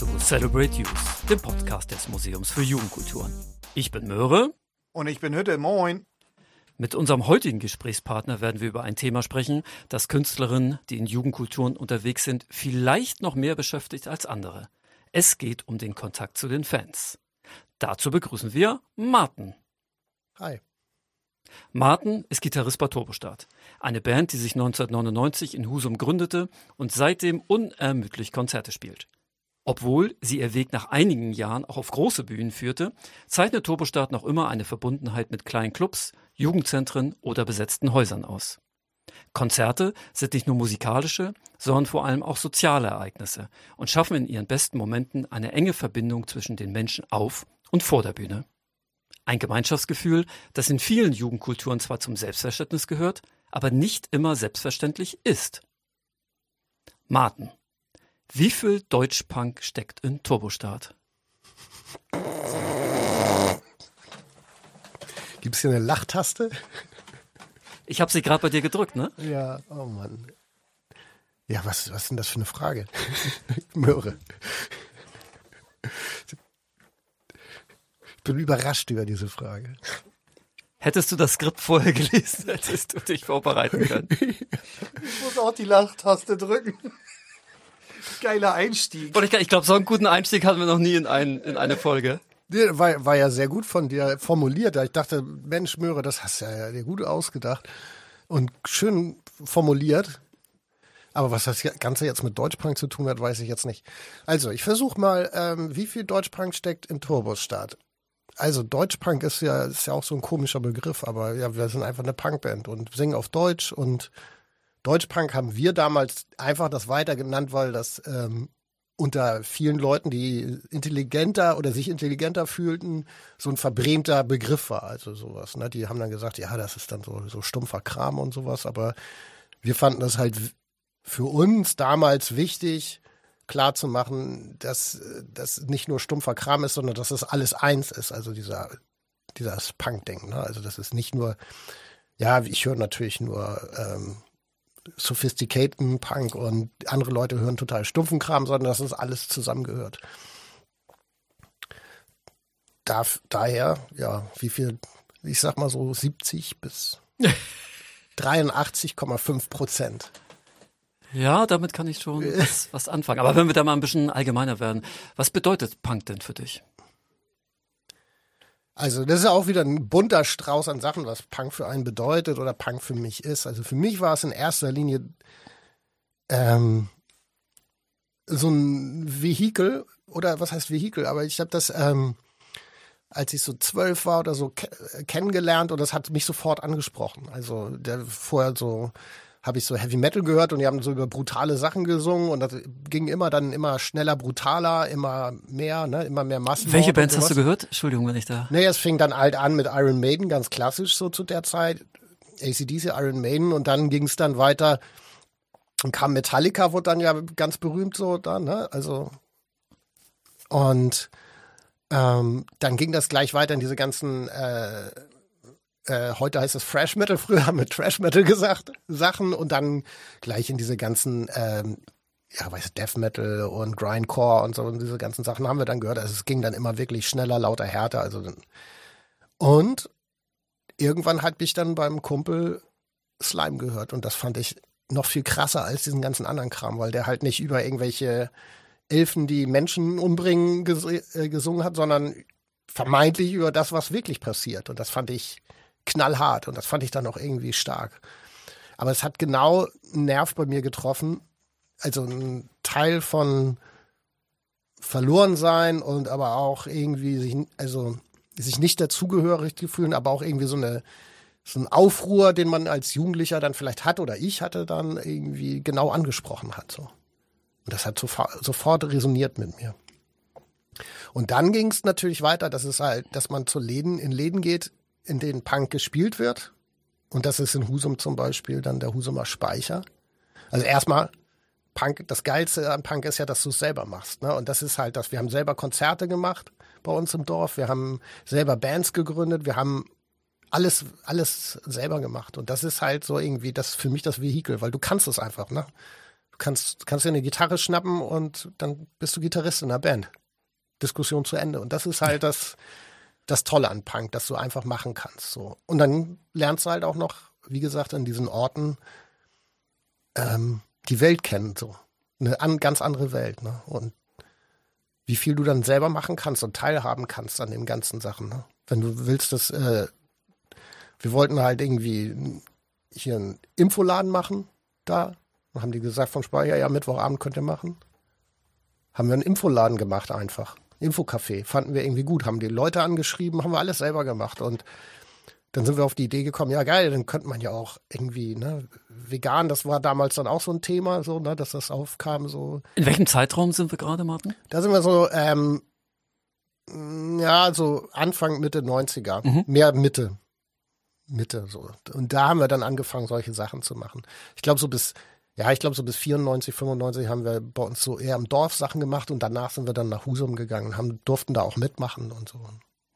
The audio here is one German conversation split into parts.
Zu Celebrate Youth, dem Podcast des Museums für Jugendkulturen. Ich bin Möhre. Und ich bin Hütte. Moin. Mit unserem heutigen Gesprächspartner werden wir über ein Thema sprechen, das Künstlerinnen, die in Jugendkulturen unterwegs sind, vielleicht noch mehr beschäftigt als andere. Es geht um den Kontakt zu den Fans. Dazu begrüßen wir Martin. Hi. Martin ist Gitarrist bei Turbostart, eine Band, die sich 1999 in Husum gründete und seitdem unermüdlich Konzerte spielt. Obwohl sie ihr Weg nach einigen Jahren auch auf große Bühnen führte, zeichnet Turbostart noch immer eine Verbundenheit mit kleinen Clubs, Jugendzentren oder besetzten Häusern aus. Konzerte sind nicht nur musikalische, sondern vor allem auch soziale Ereignisse und schaffen in ihren besten Momenten eine enge Verbindung zwischen den Menschen auf und vor der Bühne. Ein Gemeinschaftsgefühl, das in vielen Jugendkulturen zwar zum Selbstverständnis gehört, aber nicht immer selbstverständlich ist. Martin, wie viel Deutschpunk steckt in Turbostart? Gibt es hier eine Lachtaste? Ich habe sie gerade bei dir gedrückt, ne? Ja, oh Mann. Ja, was, was ist denn das für eine Frage? Möhre. Ich bin überrascht über diese Frage. Hättest du das Skript vorher gelesen, hättest du dich vorbereiten können. Ich muss auch die Lachtaste drücken. Geiler Einstieg. Ich glaube, so einen guten Einstieg hatten wir noch nie in, ein, in eine Folge. War, war ja sehr gut von dir formuliert. Ich dachte, Mensch, Möhre, das hast du ja dir gut ausgedacht und schön formuliert. Aber was das Ganze jetzt mit Deutschpunk zu tun hat, weiß ich jetzt nicht. Also, ich versuche mal, ähm, wie viel Deutschpunk steckt im Turbostart? Also, Deutschpunk ist ja, ist ja auch so ein komischer Begriff, aber ja, wir sind einfach eine Punkband und singen auf Deutsch und Deutschpunk haben wir damals einfach das weiter genannt, weil das ähm, unter vielen Leuten, die intelligenter oder sich intelligenter fühlten, so ein verbrämter Begriff war. Also sowas. Ne? Die haben dann gesagt, ja, das ist dann so, so stumpfer Kram und sowas. Aber wir fanden das halt für uns damals wichtig, klar zu machen, dass das nicht nur stumpfer Kram ist, sondern dass das alles eins ist. Also dieser, dieses Punk-Ding. Ne? Also das ist nicht nur, ja, ich höre natürlich nur ähm, sophisticated Punk und andere Leute hören total stumpfen Kram, sondern dass das alles zusammengehört. Da, daher, ja, wie viel, ich sag mal so 70 bis 83,5 Prozent. Ja, damit kann ich schon was, was anfangen. Aber wenn wir da mal ein bisschen allgemeiner werden, was bedeutet Punk denn für dich? Also das ist auch wieder ein bunter Strauß an Sachen, was Punk für einen bedeutet oder Punk für mich ist. Also für mich war es in erster Linie ähm, so ein Vehikel oder was heißt Vehikel? Aber ich habe das, ähm, als ich so zwölf war oder so ke kennengelernt und das hat mich sofort angesprochen. Also der vorher so habe ich so Heavy Metal gehört und die haben so über brutale Sachen gesungen und das ging immer dann immer schneller, brutaler, immer mehr, ne, immer mehr Massen. Welche Bands hast du gehört? Entschuldigung, wenn ich da. Nee, es fing dann halt an mit Iron Maiden, ganz klassisch so zu der Zeit. ACDC, Iron Maiden und dann ging es dann weiter und kam Metallica, wurde dann ja ganz berühmt so dann, ne? Also und ähm, dann ging das gleich weiter in diese ganzen äh, äh, heute heißt es Fresh Metal, früher haben wir Trash Metal gesagt, Sachen und dann gleich in diese ganzen, ähm, ja, weiß Death Metal und Grindcore und so und diese ganzen Sachen haben wir dann gehört. Also es ging dann immer wirklich schneller, lauter, härter. Also und irgendwann hat mich dann beim Kumpel Slime gehört und das fand ich noch viel krasser als diesen ganzen anderen Kram, weil der halt nicht über irgendwelche Elfen, die Menschen umbringen, ges äh, gesungen hat, sondern vermeintlich über das, was wirklich passiert. Und das fand ich knallhart und das fand ich dann auch irgendwie stark. Aber es hat genau einen Nerv bei mir getroffen, also ein Teil von verloren sein und aber auch irgendwie sich, also sich nicht dazugehörig zu fühlen, aber auch irgendwie so eine so ein Aufruhr, den man als Jugendlicher dann vielleicht hat oder ich hatte dann irgendwie genau angesprochen hat so. Und das hat sofort, sofort resoniert mit mir. Und dann ging es natürlich weiter, dass es halt, dass man zu Läden, in Läden geht, in denen Punk gespielt wird. Und das ist in Husum zum Beispiel dann der Husumer Speicher. Also erstmal, Punk, das Geilste an Punk ist ja, dass du es selber machst. Ne? Und das ist halt das. Wir haben selber Konzerte gemacht bei uns im Dorf. Wir haben selber Bands gegründet. Wir haben alles, alles selber gemacht. Und das ist halt so irgendwie das für mich das Vehikel, weil du kannst es einfach, ne? Du kannst, kannst dir eine Gitarre schnappen und dann bist du Gitarrist in der Band. Diskussion zu Ende. Und das ist halt das, das Tolle an Punk, dass du einfach machen kannst. So. Und dann lernst du halt auch noch, wie gesagt, an diesen Orten ähm, die Welt kennen. So. Eine an, ganz andere Welt. Ne? Und wie viel du dann selber machen kannst und teilhaben kannst an den ganzen Sachen. Ne? Wenn du willst, dass äh, wir wollten halt irgendwie hier einen Infoladen machen da. Dann haben die gesagt vom Speicher, ja, Mittwochabend könnt ihr machen. Haben wir einen Infoladen gemacht einfach. Infocafé. Fanden wir irgendwie gut. Haben die Leute angeschrieben, haben wir alles selber gemacht. Und dann sind wir auf die Idee gekommen, ja geil, dann könnte man ja auch irgendwie, ne, vegan, das war damals dann auch so ein Thema, so, ne, dass das aufkam, so. In welchem Zeitraum sind wir gerade, Martin? Da sind wir so, ähm, ja, so Anfang, Mitte 90er. Mhm. Mehr Mitte. Mitte, so. Und da haben wir dann angefangen, solche Sachen zu machen. Ich glaube, so bis, ja, ich glaube, so bis 94, 95 haben wir bei uns so eher im Dorf Sachen gemacht und danach sind wir dann nach Husum gegangen, haben, durften da auch mitmachen und so.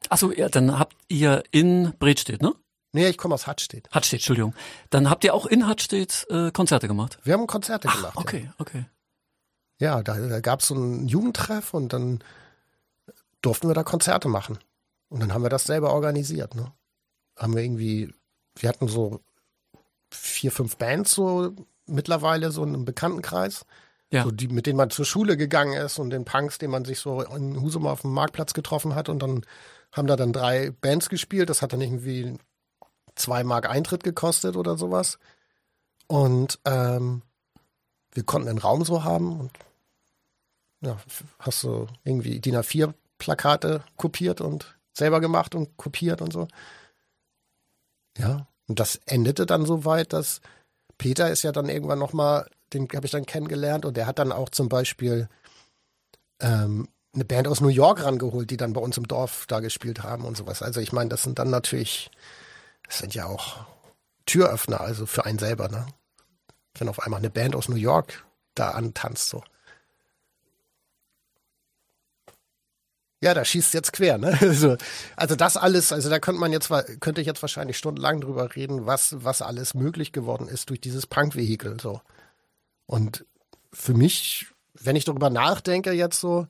Achso, ja, dann habt ihr in Bredstedt, ne? Nee, ich komme aus Hattstedt. Hattstedt, Entschuldigung. Dann habt ihr auch in Hattstedt äh, Konzerte gemacht? Wir haben Konzerte Ach, gemacht. Okay, ja. okay. Ja, da, da gab es so einen Jugendtreff und dann durften wir da Konzerte machen. Und dann haben wir das selber organisiert, ne? Haben wir irgendwie, wir hatten so vier, fünf Bands so mittlerweile so in einem Bekanntenkreis. Ja. So die, mit denen man zur Schule gegangen ist und den Punks, den man sich so in Husum auf dem Marktplatz getroffen hat. Und dann haben da dann drei Bands gespielt. Das hat dann irgendwie zwei Mark Eintritt gekostet oder sowas. Und ähm, wir konnten den Raum so haben und ja, hast du irgendwie DIN A4 Plakate kopiert und selber gemacht und kopiert und so. Ja, und das endete dann so weit, dass Peter ist ja dann irgendwann nochmal, den habe ich dann kennengelernt und der hat dann auch zum Beispiel ähm, eine Band aus New York rangeholt, die dann bei uns im Dorf da gespielt haben und sowas. Also ich meine, das sind dann natürlich, das sind ja auch Türöffner, also für einen selber, ne? Wenn auf einmal eine Band aus New York da antanzt, so. Ja, da schießt jetzt quer, ne? Also, also das alles, also da könnte man jetzt, könnte ich jetzt wahrscheinlich stundenlang drüber reden, was, was alles möglich geworden ist durch dieses Punk-Vehikel, so. Und für mich, wenn ich darüber nachdenke jetzt so,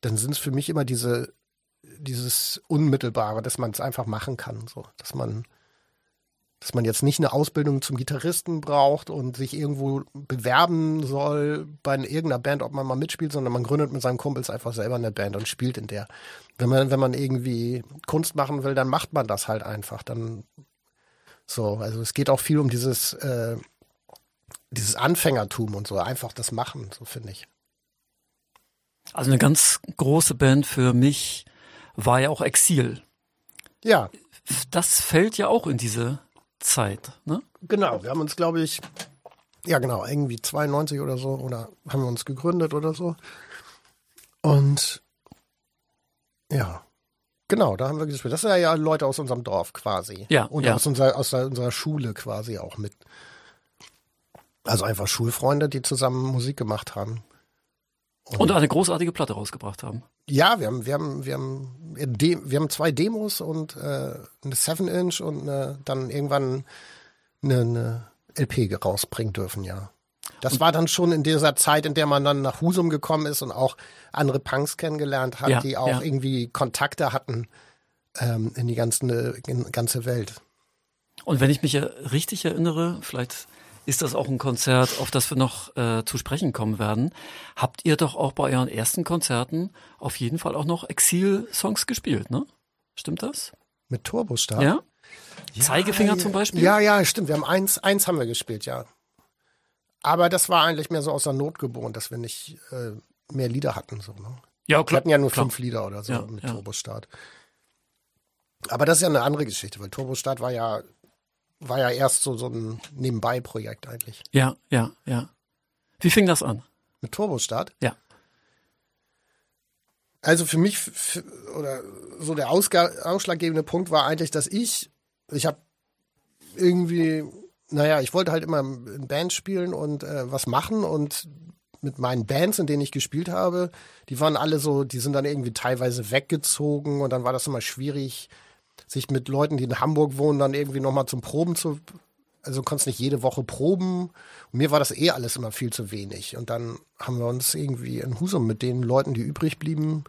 dann sind es für mich immer diese, dieses Unmittelbare, dass man es einfach machen kann, so, dass man, dass man jetzt nicht eine Ausbildung zum Gitarristen braucht und sich irgendwo bewerben soll bei irgendeiner Band, ob man mal mitspielt, sondern man gründet mit seinen Kumpels einfach selber eine Band und spielt in der. Wenn man, wenn man irgendwie Kunst machen will, dann macht man das halt einfach. Dann so, also es geht auch viel um dieses, äh, dieses Anfängertum und so, einfach das Machen, so finde ich. Also eine ganz große Band für mich war ja auch Exil. Ja. Das fällt ja auch in diese Zeit, ne? Genau, wir haben uns, glaube ich, ja genau, irgendwie 92 oder so, oder haben wir uns gegründet oder so. Und ja, genau, da haben wir gespielt. Das sind ja Leute aus unserem Dorf quasi. Ja. Und ja. aus, unserer, aus unserer Schule quasi auch mit. Also einfach Schulfreunde, die zusammen Musik gemacht haben. Und, und eine großartige Platte rausgebracht haben. Ja, wir haben, wir haben, wir haben, wir haben zwei Demos und äh, eine 7-Inch und eine, dann irgendwann eine, eine LP rausbringen dürfen, ja. Das und war dann schon in dieser Zeit, in der man dann nach Husum gekommen ist und auch andere Punks kennengelernt hat, ja, die auch ja. irgendwie Kontakte hatten ähm, in die ganze, in ganze Welt. Und wenn ich mich richtig erinnere, vielleicht ist das auch ein Konzert, auf das wir noch äh, zu sprechen kommen werden. Habt ihr doch auch bei euren ersten Konzerten auf jeden Fall auch noch Exil-Songs gespielt, ne? Stimmt das? Mit Turbostart? Ja? ja Zeigefinger ja, zum Beispiel? Ja, ja, stimmt. Wir haben eins, eins haben wir gespielt, ja. Aber das war eigentlich mehr so aus der Not geboren, dass wir nicht äh, mehr Lieder hatten. So, ne? Ja, klar. Wir hatten ja nur klar. fünf Lieder oder so Ja, mit ja. Turbostart. Aber das ist ja eine andere Geschichte, weil Turbostart war ja, war ja erst so, so ein Nebenbei-Projekt eigentlich. Ja, ja, ja. Wie fing das an? Mit Turbostart? Ja. Also für mich, oder so der Ausga ausschlaggebende Punkt war eigentlich, dass ich, ich habe irgendwie, naja, ich wollte halt immer in Bands spielen und äh, was machen und mit meinen Bands, in denen ich gespielt habe, die waren alle so, die sind dann irgendwie teilweise weggezogen und dann war das immer schwierig, sich mit Leuten, die in Hamburg wohnen, dann irgendwie nochmal zum Proben zu also konntest nicht jede Woche proben. Und mir war das eh alles immer viel zu wenig. Und dann haben wir uns irgendwie in Husum mit den Leuten, die übrig blieben,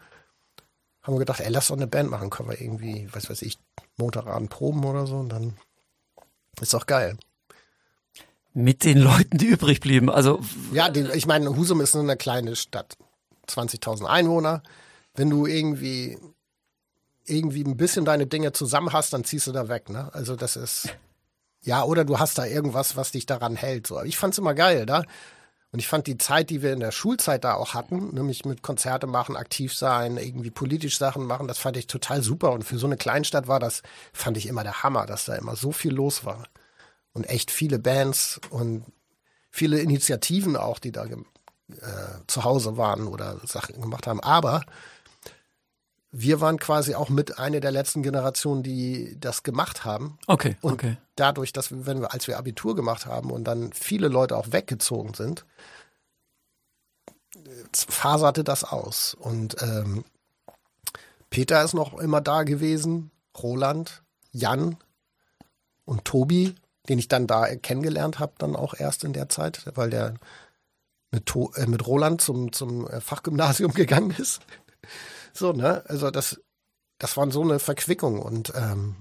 haben wir gedacht, ey, lass doch eine Band machen, können wir irgendwie, was weiß ich, Montagabend proben oder so. Und dann ist doch geil. Mit den Leuten, die übrig blieben. Also Ja, den, ich meine, Husum ist nur eine kleine Stadt. 20.000 Einwohner. Wenn du irgendwie, irgendwie ein bisschen deine Dinge zusammen hast, dann ziehst du da weg, ne? Also das ist, ja, oder du hast da irgendwas, was dich daran hält. So. Aber ich fand's immer geil, da. Und ich fand die Zeit, die wir in der Schulzeit da auch hatten, nämlich mit Konzerte machen, aktiv sein, irgendwie politisch Sachen machen, das fand ich total super. Und für so eine Kleinstadt war das, fand ich immer der Hammer, dass da immer so viel los war. Und echt viele Bands und viele Initiativen auch, die da äh, zu Hause waren oder Sachen gemacht haben. Aber wir waren quasi auch mit einer der letzten Generationen, die das gemacht haben. okay, Und okay. dadurch, dass wir, wenn wir, als wir Abitur gemacht haben und dann viele Leute auch weggezogen sind, äh, faserte das aus. Und ähm, Peter ist noch immer da gewesen, Roland, Jan und Tobi, den ich dann da kennengelernt habe, dann auch erst in der Zeit, weil der mit, to äh, mit Roland zum, zum äh, Fachgymnasium gegangen ist. So, ne? Also das, das war so eine Verquickung und ähm,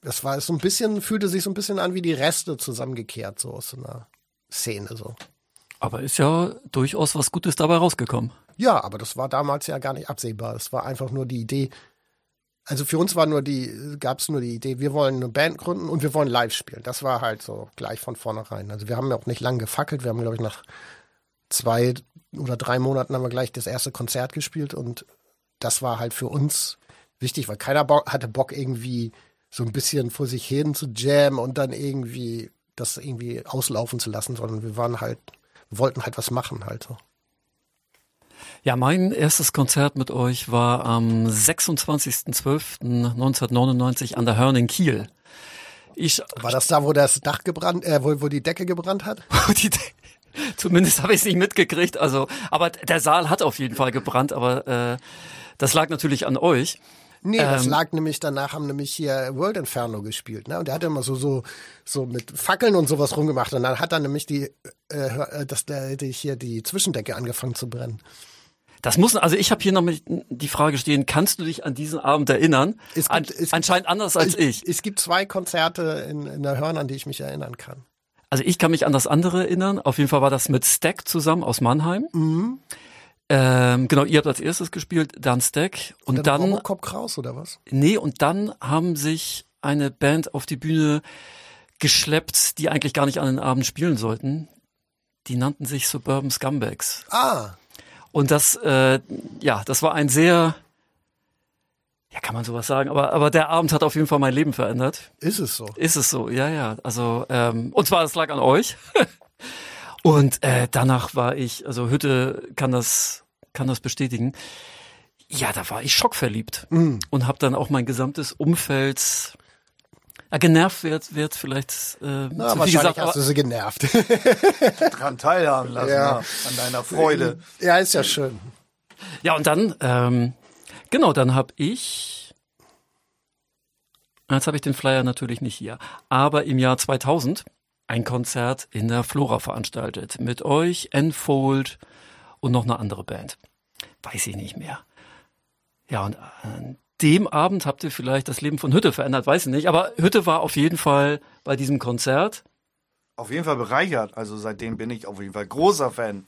das war so ein bisschen, fühlte sich so ein bisschen an wie die Reste zusammengekehrt, so aus so einer Szene so. Aber ist ja durchaus was Gutes dabei rausgekommen. Ja, aber das war damals ja gar nicht absehbar. Es war einfach nur die Idee. Also für uns war nur die, gab es nur die Idee, wir wollen eine Band gründen und wir wollen live spielen. Das war halt so gleich von vornherein. Also wir haben ja auch nicht lange gefackelt. Wir haben, glaube ich, nach zwei oder drei Monaten haben wir gleich das erste Konzert gespielt und das war halt für uns wichtig, weil keiner Bock, hatte Bock irgendwie so ein bisschen vor sich hin zu jammen und dann irgendwie das irgendwie auslaufen zu lassen, sondern wir waren halt, wollten halt was machen halt so. Ja, mein erstes Konzert mit euch war am 26.12.1999 an der Hörn in Kiel. Ich, War das da, wo das Dach gebrannt, äh, wo, wo die Decke gebrannt hat? die, zumindest habe ich es nicht mitgekriegt. Also, aber der Saal hat auf jeden Fall gebrannt, aber äh, das lag natürlich an euch. Nee, das Ähm. lag nämlich, danach haben nämlich hier World Inferno gespielt, ne? Und der hat immer so, so, so mit Fackeln und sowas rumgemacht. Und dann hat dann nämlich die, äh, das, der, die hier die Zwischendecke angefangen zu brennen. Das muss, also ich habe hier noch die Frage stehen, kannst du dich an diesen Abend erinnern? Es gibt- an, es gibt- anscheinend anders als ich. Es gibt zwei Konzerte in, in der Hörn, an die ich mich erinnern kann. Also ich kann mich an das andere erinnern. Auf jeden Fall war das mit Stack zusammen aus Mannheim. Mhm. Ähm, genau, ihr habt als erstes gespielt, dann Stack. Und dann, Robocop Kraus oder was? nee, und dann haben sich eine Band auf die Bühne geschleppt, die eigentlich gar nicht an den Abend spielen sollten. Die nannten sich Suburban Scumbags. Ah, Und das, äh, ja, das war ein sehr, ja, kann man sowas sagen, aber, aber der Abend hat auf jeden Fall mein Leben verändert. ist es so. Ist es so, ja, ja. Also, ähm, und zwar, das lag an euch. und äh, danach war ich, also Hütte kann das, kann das bestätigen. Ja, da war ich schockverliebt Mhm. und habe dann auch mein gesamtes Umfeld ja, genervt wird, wird vielleicht äh, Na, zu viel wahrscheinlich gesagt, hast du sie genervt. Dran teilhaben lassen, Ja. ja. an deiner Freude. ja, ist ja schön. ja und dann, ähm, genau, dann habe ich, jetzt habe ich den Flyer natürlich nicht hier, aber im Jahr 2000 ein Konzert in der Flora veranstaltet mit euch, Enfold und noch eine andere Band, weiß ich nicht mehr. Ja und an dem Abend habt ihr vielleicht das Leben von Hütte verändert, weiß ich nicht, aber Hütte war auf jeden Fall bei diesem Konzert. Auf jeden Fall bereichert. Also seitdem bin ich auf jeden Fall großer Fan.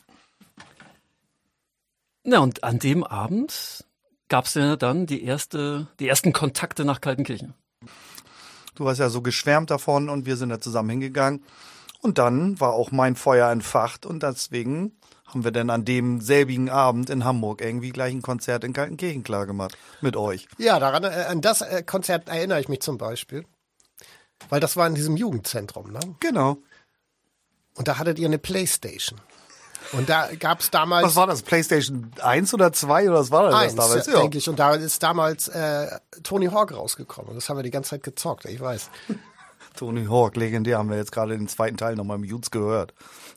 Na und an dem Abend gab es ja dann die erste, die ersten Kontakte nach Kaltenkirchen. Du hast ja so geschwärmt davon und wir sind da zusammen hingegangen. Und dann war auch mein Feuer entfacht und deswegen haben wir dann an dem selbigen Abend in Hamburg irgendwie gleich ein Konzert in Kaltenkirchen klar gemacht. Mit euch. Ja, daran, äh, an das äh, Konzert erinnere ich mich zum Beispiel. Weil das war in diesem Jugendzentrum, ne? Genau. Und da hattet ihr eine Playstation. Und da gab es damals Was war das? PlayStation 1 oder 2 oder was war das eins, damals? äh, denke ich. Und da ist damals äh, Tony Hawk rausgekommen. Das haben wir die ganze Zeit gezockt, ich weiß. Tony Hawk, legendär, haben wir jetzt gerade den zweiten Teil nochmal im Jutes gehört.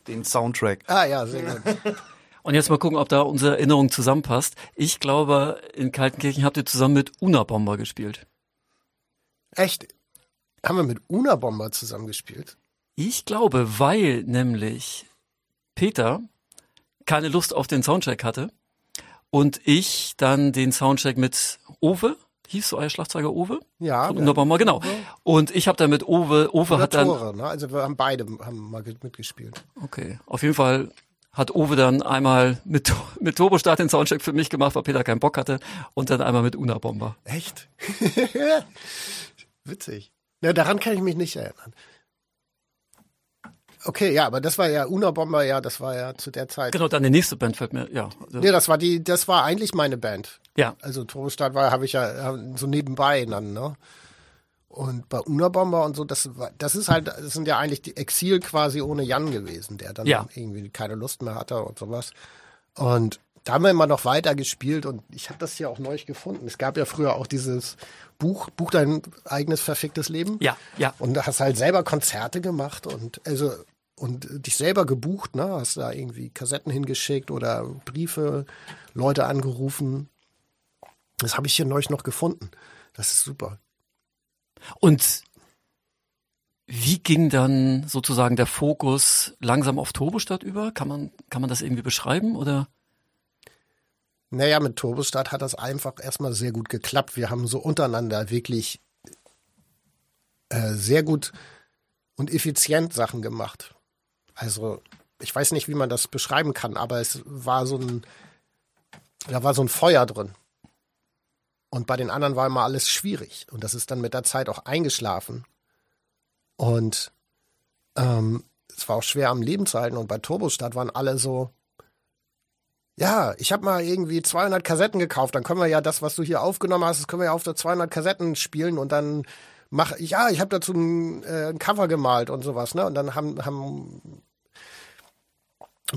Den Soundtrack. Ah ja, sehr gut. Und jetzt mal gucken, ob da unsere Erinnerung zusammenpasst. Ich glaube, in Kaltenkirchen habt ihr zusammen mit Una Bomber gespielt. Echt? Haben wir mit Una Bomber zusammengespielt? Ich glaube, weil nämlich Peter keine Lust auf den Soundcheck hatte und ich dann den Soundcheck mit Owe, hieß so euer Schlagzeuger Owe? Ja. Von Unterbomber, genau. Und ich habe dann mit Owe, Owe Oder hat dann, Tore, ne? Also wir haben beide haben mal mitgespielt. okay, auf jeden Fall hat Owe dann einmal mit, mit Turbostart den Soundcheck für mich gemacht, weil Peter keinen Bock hatte und dann einmal mit Una Bomber. Echt? Witzig. Ja, daran kann ich mich nicht erinnern. Okay, ja, aber das war ja Una Bomber, ja, das war ja zu der Zeit. Genau, dann die nächste Band fällt mir, ja. Also, Nee, das war die, das war eigentlich meine Band. ja. Also Turbostart war, habe ich ja äh, so nebenbei dann, ne? Und bei Una Bomber und so, das war, das ist halt, das sind ja eigentlich die Exil quasi ohne Jan gewesen, der dann Ja. irgendwie keine Lust mehr hatte und sowas. Und da haben wir immer noch weiter gespielt und ich habe das hier auch neu gefunden. Es gab ja früher auch dieses Buch, Buch dein eigenes verficktes Leben. Ja, ja. Und da hast halt selber Konzerte gemacht und also und dich selber gebucht, ne? Hast da irgendwie Kassetten hingeschickt oder Briefe, Leute angerufen. Das habe ich hier neulich noch gefunden. Das ist super. Und wie ging dann sozusagen der Fokus langsam auf Turbostadt über? Kann man, kann man das irgendwie beschreiben oder? Naja, mit Turbostart hat das einfach erstmal sehr gut geklappt. Wir haben so untereinander wirklich äh, sehr gut und effizient Sachen gemacht. Also, ich weiß nicht, wie man das beschreiben kann, aber es war so ein, da war so ein Feuer drin. Und bei den anderen war immer alles schwierig. Und das ist dann mit der Zeit auch eingeschlafen. Und ähm, es war auch schwer am Leben zu halten. Und bei Turbostart waren alle so, ja, ich habe mal irgendwie 200 Kassetten gekauft. Dann können wir ja das, was du hier aufgenommen hast, das können wir ja auf der 200 Kassetten spielen und dann mach ich, ja, ich habe dazu ein, äh, ein Cover gemalt und sowas, ne? Und dann haben, haben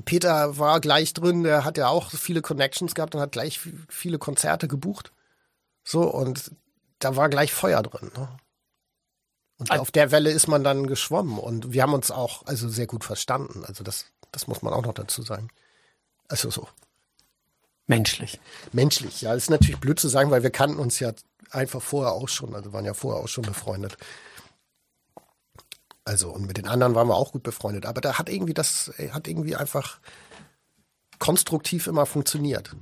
Peter war gleich drin, der hat ja auch viele Connections gehabt und hat gleich viele Konzerte gebucht. So, und da war gleich Feuer drin. Ne? Und Al- auf der Welle ist man dann geschwommen und wir haben uns auch also sehr gut verstanden. Also das, das muss man auch noch dazu sagen. Also so Menschlich. menschlich. Ja, ist natürlich blöd zu sagen, weil wir kannten uns ja einfach vorher auch schon, also waren ja vorher auch schon befreundet. Also und mit den anderen waren wir auch gut befreundet, aber da hat irgendwie das äh, hat irgendwie einfach konstruktiv immer funktioniert.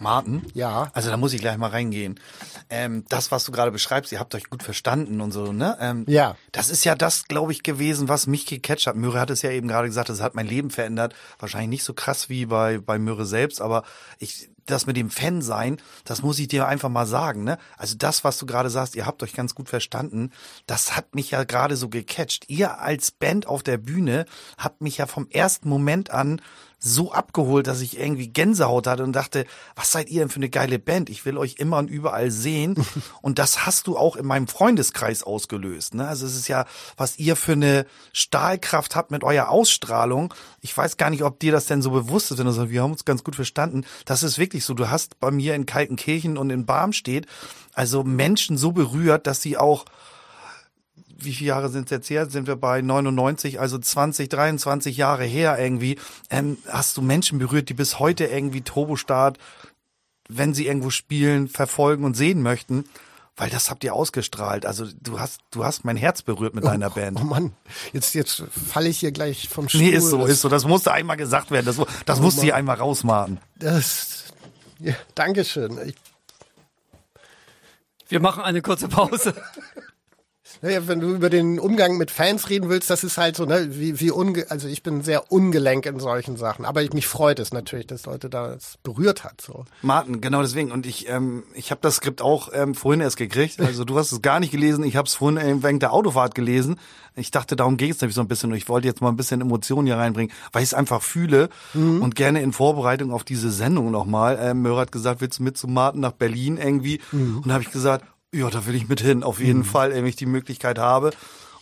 Martin? Ja. Also da muss ich gleich mal reingehen. Ähm, das, was du gerade beschreibst, ihr habt euch gut verstanden und so, ne? Ähm, Ja. Das ist ja das, glaube ich, gewesen, was mich gecatcht hat. Möhre hat es ja eben gerade gesagt, das hat mein Leben verändert. Wahrscheinlich nicht so krass wie bei, bei Möhre selbst, aber ich, das mit dem Fan sein, das muss ich dir einfach mal sagen, ne? Also das, was du gerade sagst, ihr habt euch ganz gut verstanden, das hat mich ja gerade so gecatcht. Ihr als Band auf der Bühne habt mich ja vom ersten Moment an so abgeholt, dass ich irgendwie Gänsehaut hatte und dachte, was seid ihr denn für eine geile Band? Ich will euch immer und überall sehen. Und das hast du auch in meinem Freundeskreis ausgelöst. Ne? Also es ist ja, was ihr für eine Stahlkraft habt mit eurer Ausstrahlung. Ich weiß gar nicht, ob dir das denn so bewusst ist, wenn du sagst, wir haben uns ganz gut verstanden. Das ist wirklich so. Du hast bei mir in Kaltenkirchen und in Barmstedt also Menschen so berührt, dass sie auch wie viele Jahre sind es jetzt her? Sind wir bei 99, also 20, 23 Jahre her irgendwie. Ähm, hast du Menschen berührt, die bis heute irgendwie Turbostart, wenn sie irgendwo spielen, verfolgen und sehen möchten? Weil das habt ihr ausgestrahlt. Also du hast, du hast mein Herz berührt mit deiner Band. Oh Mann, jetzt jetzt falle ich hier gleich vom Stuhl. Nee, ist so, ist so. Das musste einmal gesagt werden. Das, das musste hier einmal rausmachen. Das, ja, Dankeschön. Ich, Wir machen eine kurze Pause. Naja, wenn du über den Umgang mit Fans reden willst, das ist halt so, ne, wie, wie unge also ich bin sehr ungelenk in solchen Sachen, aber ich, mich freut es natürlich, dass Leute das berührt hat, so. Martin, genau deswegen. Und ich, ähm, ich habe das Skript auch ähm, vorhin erst gekriegt. Also du hast es gar nicht gelesen. Ich habe es vorhin während der Autofahrt gelesen. Ich dachte, darum geht es nämlich so ein bisschen. Und ich wollte jetzt mal ein bisschen Emotionen hier reinbringen, weil ich es einfach fühle und gerne in Vorbereitung auf diese Sendung nochmal. Ähm, Möhr hat gesagt, willst du mit zu Martin nach Berlin irgendwie? Und da habe ich gesagt, ja, da will ich mit hin, auf jeden Fall, wenn ich die Möglichkeit habe.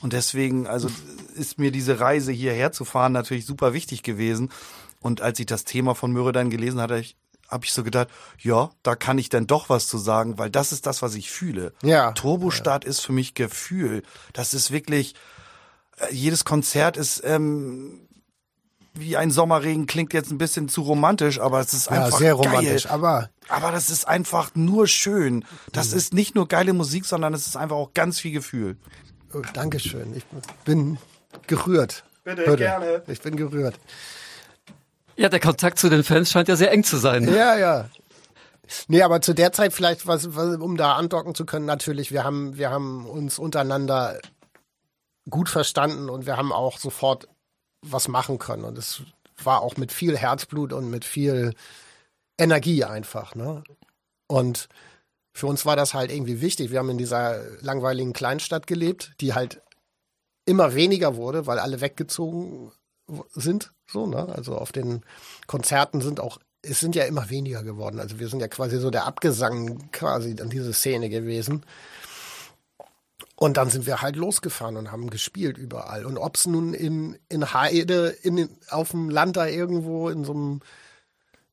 Und deswegen, also ist mir diese Reise hierher zu fahren natürlich super wichtig gewesen. Und als ich das Thema von Möhre dann gelesen hatte, ich, habe ich so gedacht, ja, da kann ich dann doch was zu sagen, weil das ist das, was ich fühle. Ja. Turbostart ist für mich Gefühl. Das ist wirklich, äh, jedes Konzert ist ähm, wie ein Sommerregen, klingt jetzt ein bisschen zu romantisch, aber es ist Ja, einfach sehr geil. romantisch, aber Aber das ist einfach nur schön. Das ist nicht nur geile Musik, sondern es ist einfach auch ganz viel Gefühl. oh, Dankeschön. Ich bin gerührt. Bitte, Bitte. gerne. Ich bin gerührt. Ja, der Kontakt zu den Fans scheint ja sehr eng zu sein. Ja, ja. Nee, aber zu der Zeit vielleicht, was, was, um da andocken zu können, natürlich, wir haben, wir haben uns untereinander gut verstanden und wir haben auch sofort was machen können. Und es war auch mit viel Herzblut und mit viel Energie einfach, ne? Und für uns war das halt irgendwie wichtig. Wir haben in dieser langweiligen Kleinstadt gelebt, die halt immer weniger wurde, weil alle weggezogen sind. So, ne? Also auf den Konzerten sind auch, es sind ja immer weniger geworden. Also wir sind ja quasi so der Abgesang quasi an diese Szene gewesen. Und dann sind wir halt losgefahren und haben gespielt überall. Und ob es nun in, in Heide, in, auf dem Land da irgendwo in so einem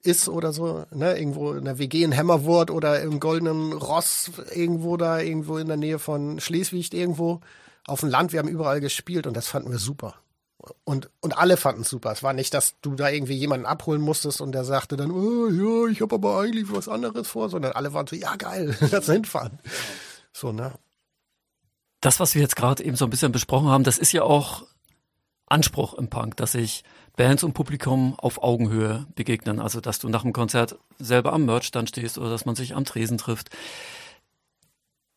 ist oder so, ne, irgendwo in der WG in Hämmerwurt oder im Goldenen Ross irgendwo da, irgendwo in der Nähe von Schleswig irgendwo auf dem Land. Wir haben überall gespielt und das fanden wir super. Und, und alle fanden es super. Es war nicht, dass du da irgendwie jemanden abholen musstest und der sagte dann, oh, ja, ich habe aber eigentlich was anderes vor, sondern alle waren so, ja geil, lass hinfahren. So, ne? Das, was wir jetzt gerade eben so ein bisschen besprochen haben, das ist ja auch Anspruch im Punk, dass sich Bands und Publikum auf Augenhöhe begegnen. Also, dass du nach dem Konzert selber am Merchstand stehst oder dass man sich am Tresen trifft.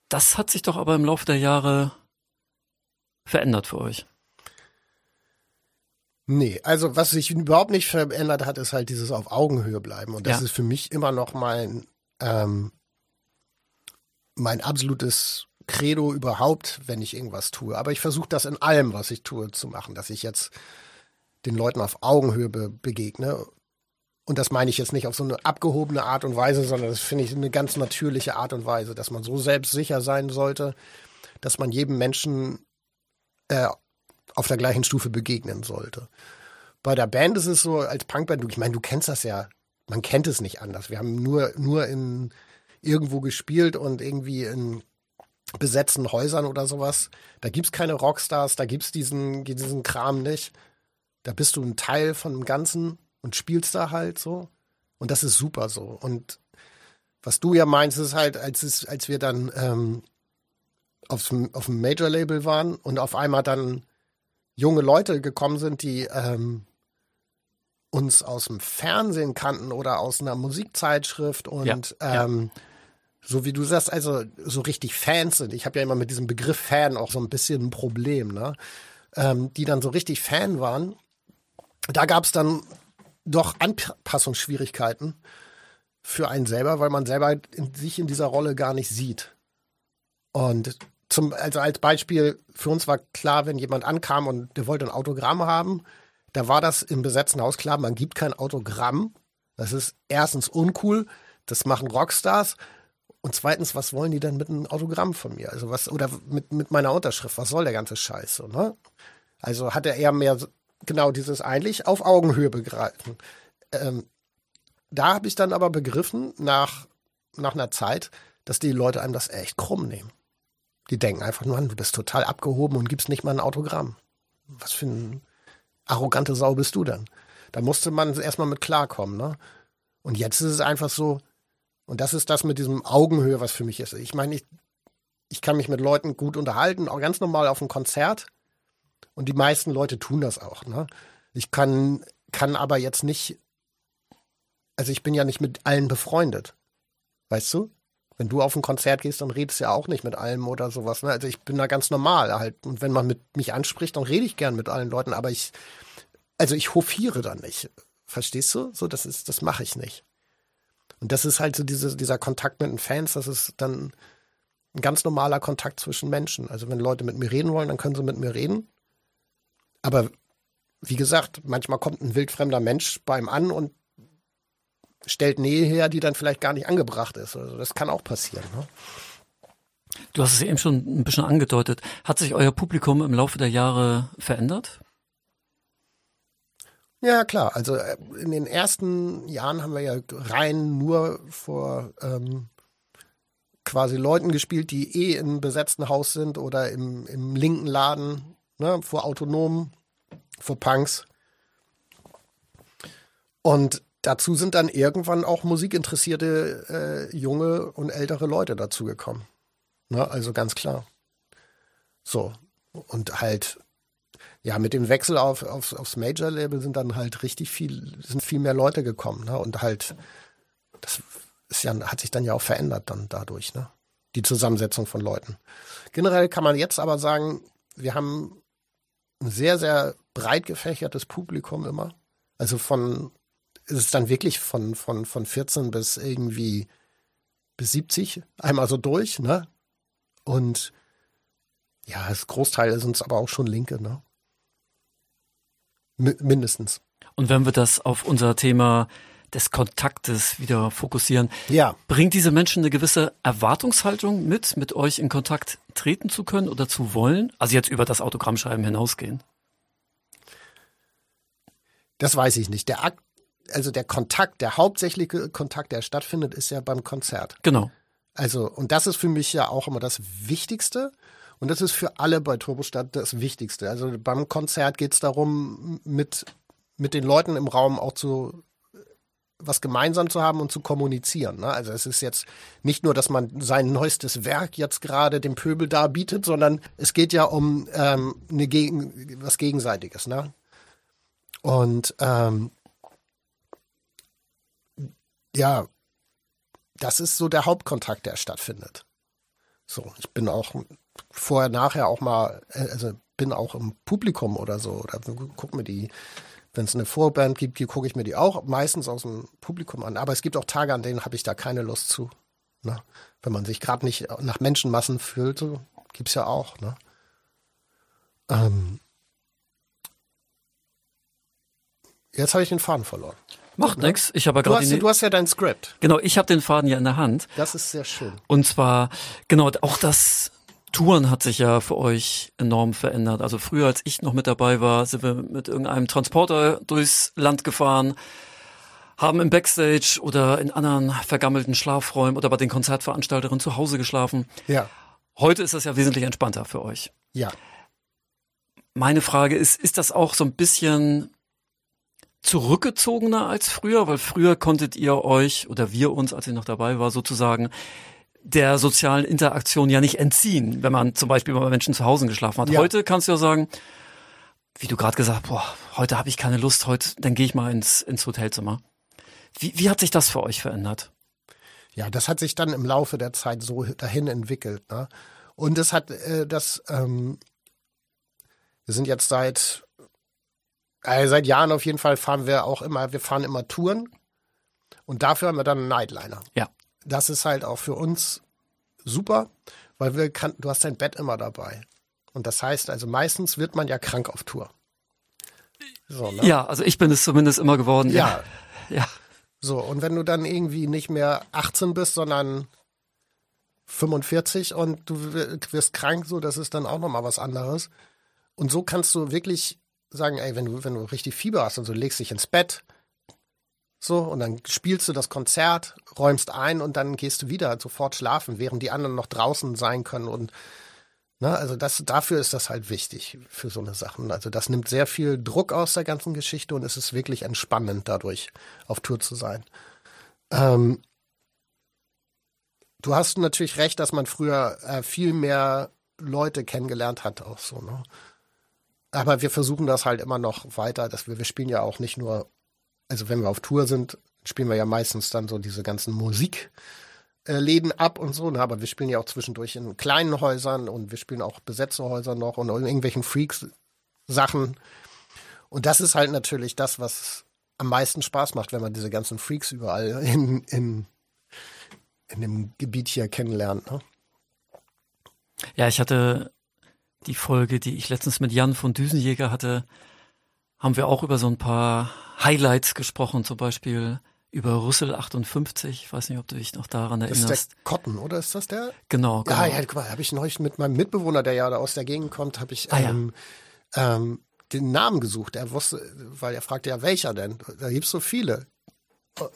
Das hat sich doch aber im Laufe der Jahre verändert für euch. Nee, also was sich überhaupt nicht verändert hat, ist halt dieses auf Augenhöhe bleiben. Und das Ja. ist für mich immer noch mein, ähm, mein absolutes Credo überhaupt, wenn ich irgendwas tue. Aber ich versuche das in allem, was ich tue, zu machen, dass ich jetzt den Leuten auf Augenhöhe be begegne. Und das meine ich jetzt nicht auf so eine abgehobene Art und Weise, sondern das finde ich eine ganz natürliche Art und Weise, dass man so selbstsicher sein sollte, dass man jedem Menschen äh, auf der gleichen Stufe begegnen sollte. Bei der Band ist es so, als Punkband, ich meine, du kennst das ja, man kennt es nicht anders. Wir haben nur, nur in irgendwo gespielt und irgendwie in besetzten Häusern oder sowas. Da gibt's keine Rockstars, da gibt's diesen, diesen Kram nicht. Da bist du ein Teil von dem Ganzen und spielst da halt so. Und das ist super so. Und was du ja meinst, ist halt, als, es, als wir dann ähm, aufs, auf dem Major-Label waren und auf einmal dann junge Leute gekommen sind, die ähm, uns aus dem Fernsehen kannten oder aus einer Musikzeitschrift und Ja, ja. So wie du sagst, also so richtig Fans sind. Ich habe ja immer mit diesem Begriff Fan auch so ein bisschen ein Problem, ne? Ähm, die dann so richtig Fan waren. Da gab es dann doch Anpassungsschwierigkeiten für einen selber, weil man selber in, sich in dieser Rolle gar nicht sieht. Und zum, also als Beispiel, für uns war klar, wenn jemand ankam und der wollte ein Autogramm haben, da war das im besetzten Haus klar, man gibt kein Autogramm. Das ist erstens uncool, das machen Rockstars. Und zweitens, was wollen die denn mit einem Autogramm von mir? Also was, oder mit, mit meiner Unterschrift, was soll der ganze Scheiß so, ne? Also hat er eher mehr genau dieses eigentlich auf Augenhöhe begreifen. Ähm, da habe ich dann aber begriffen, nach, nach einer Zeit, dass die Leute einem das echt krumm nehmen. Die denken einfach nur an, du bist total abgehoben und gibst nicht mal ein Autogramm. Was für ein arrogante Sau bist du denn? Da musste man erstmal mit klarkommen, ne? Und jetzt ist es einfach so, und das ist das mit diesem Augenhöhe, was für mich ist. Ich meine, ich, ich kann mich mit Leuten gut unterhalten, auch ganz normal auf einem Konzert. Und die meisten Leute tun das auch, ne? Ich kann, kann aber jetzt nicht, also ich bin ja nicht mit allen befreundet. Weißt du? Wenn du auf ein Konzert gehst, dann redest du ja auch nicht mit allem oder sowas. Ne? Also ich bin da ganz normal halt. Und wenn man mit mich anspricht, dann rede ich gern mit allen Leuten, aber ich, also ich hofiere da nicht. Verstehst du? So, das ist, das mache ich nicht. Und das ist halt so diese, dieser Kontakt mit den Fans, das ist dann ein ganz normaler Kontakt zwischen Menschen. Also wenn Leute mit mir reden wollen, dann können sie mit mir reden. Aber wie gesagt, manchmal kommt ein wildfremder Mensch beim an und stellt Nähe her, die dann vielleicht gar nicht angebracht ist. Also das kann auch passieren. Ne? Du hast es eben schon ein bisschen angedeutet. Hat sich euer Publikum im Laufe der Jahre verändert? Ja, klar. Also äh, in den ersten Jahren haben wir ja rein nur vor ähm, quasi Leuten gespielt, die eh im besetzten Haus sind oder im, im linken Laden, ne, vor Autonomen, vor Punks. Und dazu sind dann irgendwann auch musikinteressierte äh, junge und ältere Leute dazugekommen. Ne, also ganz klar. So. Und halt, ja, mit dem Wechsel auf, auf, aufs Major-Label sind dann halt richtig viel, sind viel mehr Leute gekommen, ne? Und halt, das ist ja, hat sich dann ja auch verändert dann dadurch, ne? Die Zusammensetzung von Leuten. Generell kann man jetzt aber sagen, wir haben ein sehr, sehr breit gefächertes Publikum immer. Also von, ist es dann wirklich von, von, von 14 bis irgendwie bis 70 einmal so durch, ne? Und ja, das Großteil sind es aber auch schon Linke, ne? Mindestens. Und wenn wir das auf unser Thema des Kontaktes wieder fokussieren, Ja. bringt diese Menschen eine gewisse Erwartungshaltung mit, mit euch in Kontakt treten zu können oder zu wollen? Also jetzt über das Autogrammschreiben hinausgehen. Das weiß ich nicht. Der Akt, also der Kontakt, der hauptsächliche Kontakt, der stattfindet, ist ja beim Konzert. Genau. Also, und das ist für mich ja auch immer das Wichtigste. Und das ist für alle bei Turbostadt das Wichtigste. Also beim Konzert geht es darum, mit, mit den Leuten im Raum auch zu was gemeinsam zu haben und zu kommunizieren. Ne? Also es ist jetzt nicht nur, dass man sein neuestes Werk jetzt gerade dem Pöbel darbietet, sondern es geht ja um ähm, eine Gegen was Gegenseitiges. Ne? Und ähm, ja, das ist so der Hauptkontakt, der stattfindet. So, ich bin auch vorher, nachher auch mal, äh, also bin auch im Publikum oder so, oder guck mir die, wenn es eine Vorband gibt, die gucke ich mir die auch meistens aus dem Publikum an. Aber es gibt auch Tage, an denen habe ich da keine Lust zu. Ne? Wenn man sich gerade nicht nach Menschenmassen fühlt, so gibt's ja auch. Ne? Ähm, jetzt habe ich den Faden verloren. Macht nix. Ich habe ja Du gerade die- du hast ja dein Skript. genau, ich habe den Faden ja in der Hand. Das ist sehr schön. Und zwar, genau, auch das Touren hat sich ja für euch enorm verändert. Also früher, als ich noch mit dabei war, sind wir mit irgendeinem Transporter durchs Land gefahren, haben im Backstage oder in anderen vergammelten Schlafräumen oder bei den Konzertveranstalterinnen zu Hause geschlafen. Ja. Heute ist das ja wesentlich entspannter für euch. Ja. Meine Frage ist, ist das auch so ein bisschen zurückgezogener als früher? Weil früher konntet ihr euch oder wir uns, als ich noch dabei war, sozusagen der sozialen Interaktion ja nicht entziehen, wenn man zum Beispiel bei Menschen zu Hause geschlafen hat. Ja. Heute kannst du ja sagen, wie du gerade gesagt, boah, heute habe ich keine Lust, heute, dann gehe ich mal ins, ins Hotelzimmer. Wie, wie hat sich das für euch verändert? Ja, das hat sich dann im Laufe der Zeit so dahin entwickelt. Ne? Und es hat äh, das, ähm, wir sind jetzt seit, äh, seit Jahren auf jeden Fall fahren wir auch immer, wir fahren immer Touren und dafür haben wir dann einen Nightliner. Ja. Das ist halt auch für uns super, weil wir kann, du hast dein Bett immer dabei. Und das heißt, also meistens wird man ja krank auf Tour. So, ne? Ja, also ich bin es zumindest immer geworden. ja. ja. So, und wenn du dann irgendwie nicht mehr 18 bist, sondern 45 und du wirst krank, so, das ist dann auch nochmal was anderes. Und so kannst du wirklich sagen, ey, wenn du, wenn du richtig Fieber hast und so legst dich ins Bett, so, und dann spielst du das Konzert, räumst ein und dann gehst du wieder sofort schlafen, während die anderen noch draußen sein können und Ne, also das, dafür ist das halt wichtig für so eine Sachen. Also das nimmt sehr viel Druck aus der ganzen Geschichte und es ist wirklich entspannend dadurch auf Tour zu sein. Ähm, du hast natürlich recht, dass man früher äh, viel mehr Leute kennengelernt hat, auch so. Ne? Aber wir versuchen das halt immer noch weiter, dass wir, wir spielen ja auch nicht nur, also wenn wir auf Tour sind, spielen wir ja meistens dann so diese ganzen Musik äh, Läden ab und so, ne? aber wir spielen ja auch zwischendurch in kleinen Häusern und wir spielen auch besetzte Häuser noch und irgendwelchen Freaks-Sachen. Und das ist halt natürlich das, was am meisten Spaß macht, wenn man diese ganzen Freaks überall in, in, in dem Gebiet hier kennenlernt. Ne? Ja, ich hatte die Folge, die ich letztens mit Jan von Düsenjäger hatte, haben wir auch über so ein paar Highlights gesprochen, zum Beispiel über Rüssel 58. Ich weiß nicht, ob du dich noch daran Das ist der erinnerst. Cotton, oder ist das der? Genau, genau. Ja, ja, guck mal, habe ich neulich mit meinem Mitbewohner, der ja da aus der Gegend kommt, habe ich Ah, ja. ähm, ähm, den Namen gesucht. Er wusste, weil er fragte ja, welcher denn? Da gibt's so viele.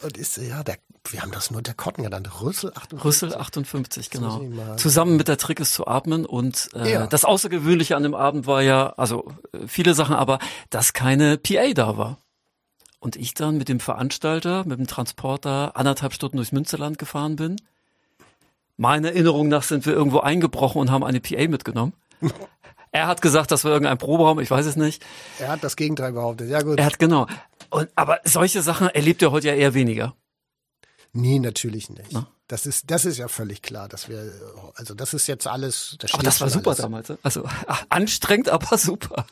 Und ist ja, der, wir haben das nur der Cotton genannt. Rüssel 58. Rüssel 58, genau. Zusammen mit der Trick ist zu atmen und äh, Ja. das Außergewöhnliche an dem Abend war ja, also äh, viele Sachen, aber dass keine PA da war. Und ich dann mit dem Veranstalter, mit dem Transporter anderthalb Stunden durchs Münsterland gefahren bin. Meiner Erinnerung nach sind wir irgendwo eingebrochen und haben eine PA mitgenommen. Er hat gesagt, das war irgendein Proberaum, ich weiß es nicht. Er hat das Gegenteil behauptet, ja gut. Er hat, genau. Und, aber solche Sachen erlebt er heute ja eher weniger. Nee, natürlich nicht. Na? Das ist, das ist ja völlig klar, dass wir, also das ist jetzt alles. Das Aber das war super alles. damals. ne? Also anstrengend, aber super.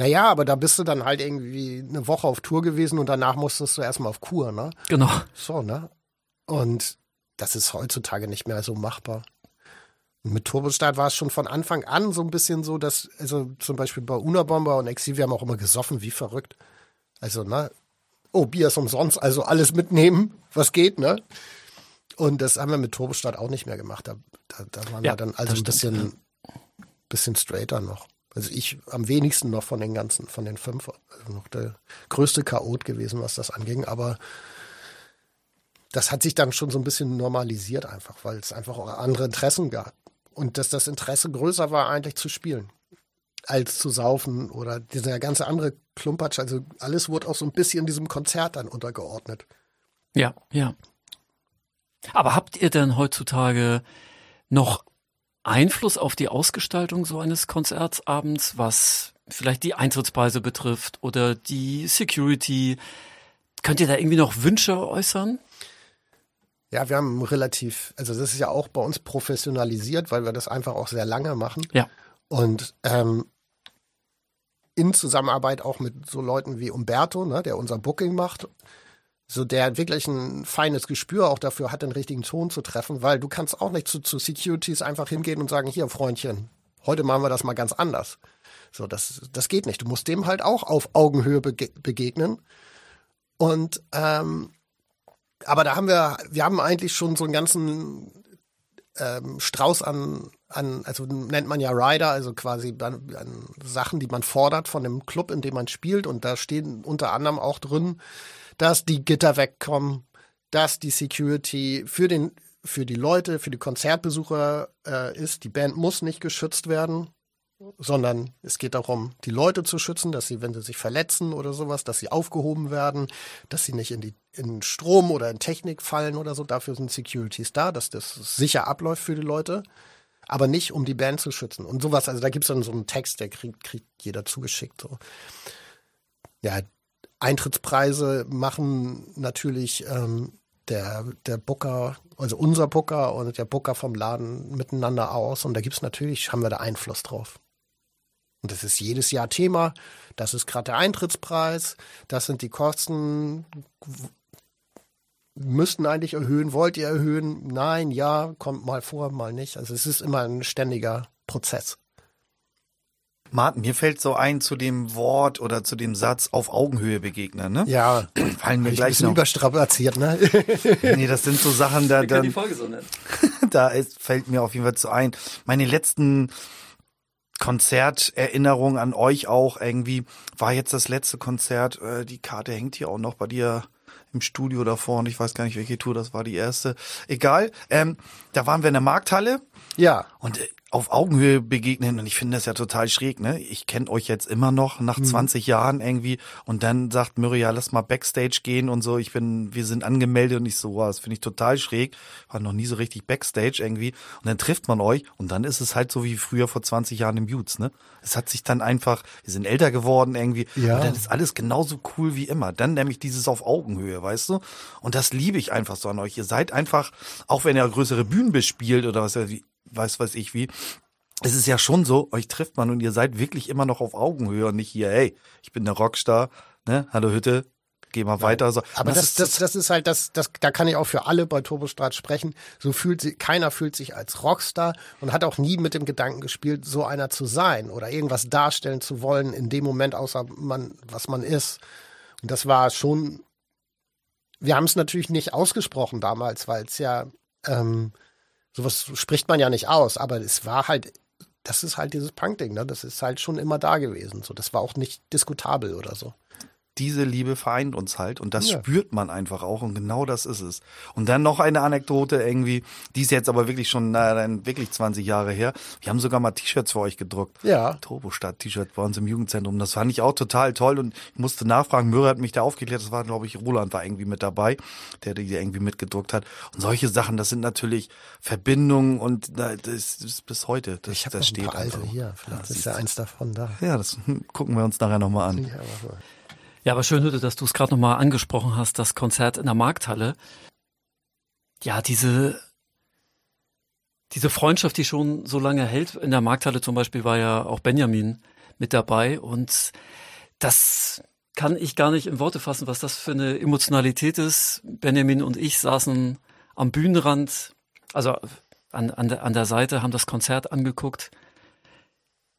Naja, aber da bist du dann halt irgendwie eine Woche auf Tour gewesen und danach musstest du erstmal auf Kur, ne? Genau. So, ne? Und das ist heutzutage nicht mehr so machbar. Und mit Turbostart war es schon von Anfang an so ein bisschen so, dass, also zum Beispiel bei Unabomber und Exil, wir haben auch immer gesoffen, wie verrückt. Also, ne? Oh, Bier ist umsonst, also alles mitnehmen, was geht, ne? Und das haben wir mit Turbostart auch nicht mehr gemacht. Da, da, da waren Ja, wir dann also ein bisschen, bisschen straighter noch. Also ich am wenigsten noch von den ganzen, von den fünf, also noch der größte Chaot gewesen, was das anging, aber das hat sich dann schon so ein bisschen normalisiert einfach, weil es einfach auch andere Interessen gab. Und dass das Interesse größer war, eigentlich zu spielen, als zu saufen oder dieser ganze andere Klumpatsch. Also alles wurde auch so ein bisschen diesem Konzert dann untergeordnet. Ja, ja. Aber habt ihr denn heutzutage noch Einfluss auf die Ausgestaltung so eines Konzertsabends, was vielleicht die Eintrittspreise betrifft oder die Security? Könnt ihr da irgendwie noch Wünsche äußern? Ja, wir haben relativ, also das ist ja auch bei uns professionalisiert, weil wir das einfach auch sehr lange machen. Ja. Und ähm, in Zusammenarbeit auch mit so Leuten wie Umberto, ne, der unser Booking macht, so der wirklich ein feines Gespür auch dafür hat, den richtigen Ton zu treffen, weil du kannst auch nicht zu, zu Securities einfach hingehen und sagen, hier Freundchen, heute machen wir das mal ganz anders. So, das, das geht nicht. Du musst dem halt auch auf Augenhöhe bege begegnen. Und ähm, aber da haben wir, wir haben eigentlich schon so einen ganzen ähm, Strauß an, an, also nennt man ja Rider, also quasi an, an Sachen, die man fordert von dem Club, in dem man spielt. Und da stehen unter anderem auch drin, dass die Gitter wegkommen, dass die Security für den für die Leute, für die Konzertbesucher äh, ist. Die Band muss nicht geschützt werden, sondern es geht darum, die Leute zu schützen, dass sie, wenn sie sich verletzen oder sowas, dass sie aufgehoben werden, dass sie nicht in die in Strom oder in Technik fallen oder so. Dafür sind Securities da, dass das sicher abläuft für die Leute, aber nicht um die Band zu schützen und sowas. Also da gibt es dann so einen Text, der kriegt, kriegt jeder zugeschickt. So. Ja, Eintrittspreise machen natürlich ähm, der, der Booker, also unser Booker und der Booker vom Laden miteinander aus. Und da gibt's natürlich, haben wir da Einfluss drauf. Und das ist jedes Jahr Thema. Das ist gerade der Eintrittspreis. Das sind die Kosten. Müssten eigentlich erhöhen. Wollt ihr erhöhen? Nein, ja, kommt mal vor, mal nicht. Also es ist immer ein ständiger Prozess. Martin, mir fällt so ein zu dem Wort oder zu dem Satz auf Augenhöhe begegnen, ne? Ja, Fallen mir gleich bisschen noch. überstrapaziert, ne? Nee, das sind so Sachen, da, da, Folge so nennen. da ist, fällt mir auf jeden Fall zu ein. Meine letzten Konzerterinnerungen an euch auch irgendwie war jetzt das letzte Konzert. Äh, die Karte hängt hier auch noch bei dir im Studio davor und ich weiß gar nicht, welche Tour das war, die erste. Egal. Ähm, da waren wir in der Markthalle Ja. und äh, auf Augenhöhe begegnen und ich finde das ja total schräg, ne? Ich kenne euch jetzt immer noch nach 20 Jahren irgendwie und dann sagt Murray, ja, lass mal Backstage gehen und so. Ich bin, wir sind angemeldet und ich so, wow, das finde ich total schräg. War noch nie so richtig Backstage irgendwie und dann trifft man euch und dann ist es halt so wie früher vor 20 Jahren im Mutes, ne? Es hat sich dann einfach, wir sind älter geworden irgendwie Ja. und dann ist alles genauso cool wie immer. Dann nämlich dieses auf Augenhöhe, weißt du? Und das liebe ich einfach so an euch. Ihr seid einfach, auch wenn ihr größere Bühnen bespielt oder was weiß weiß ich wie, es ist ja schon so, euch trifft man und ihr seid wirklich immer noch auf Augenhöhe und nicht hier, hey, ich bin der Rockstar, ne? Hallo Hütte, geh mal weiter. So. Aber das, das, das ist halt, das, das, da kann ich auch für alle bei Turbostrat sprechen. So fühlt sich, keiner fühlt sich als Rockstar und hat auch nie mit dem Gedanken gespielt, so einer zu sein oder irgendwas darstellen zu wollen in dem Moment, außer man, was man ist. Und das war schon, wir haben es natürlich nicht ausgesprochen damals, weil es ja, ähm, sowas spricht man ja nicht aus, aber es war halt, das ist halt dieses Punk-Ding, ne? Das ist halt schon immer da gewesen. So, das war auch nicht diskutabel oder so. Diese Liebe vereint uns halt und das Ja. spürt man einfach auch und genau das ist es. Und dann noch eine Anekdote irgendwie, die ist jetzt aber wirklich schon, naja, dann wirklich 20 Jahre her. Wir haben sogar mal T-Shirts für euch gedruckt. Ja. Turbostadt-T-Shirt bei uns im Jugendzentrum. Das fand ich auch total toll und ich musste nachfragen. Möhre hat mich da aufgeklärt. Das war, glaube ich, Roland war irgendwie mit dabei, der die irgendwie mitgedruckt hat. Und solche Sachen, das sind natürlich Verbindungen und das ist bis heute. Das, Ich habe ein paar alte hier. Vielleicht Ja, ist ja eins davon da. ja, das gucken wir uns nachher nochmal an. Ja. Ja, aber schön, Hütte, dass du es gerade nochmal angesprochen hast, das Konzert in der Markthalle. Ja, diese, diese Freundschaft, die schon so lange hält. In der Markthalle zum Beispiel war ja auch Benjamin mit dabei und das kann ich gar nicht in Worte fassen, was das für eine Emotionalität ist. Benjamin und ich saßen am Bühnenrand, also an, an, der, an der Seite, haben das Konzert angeguckt.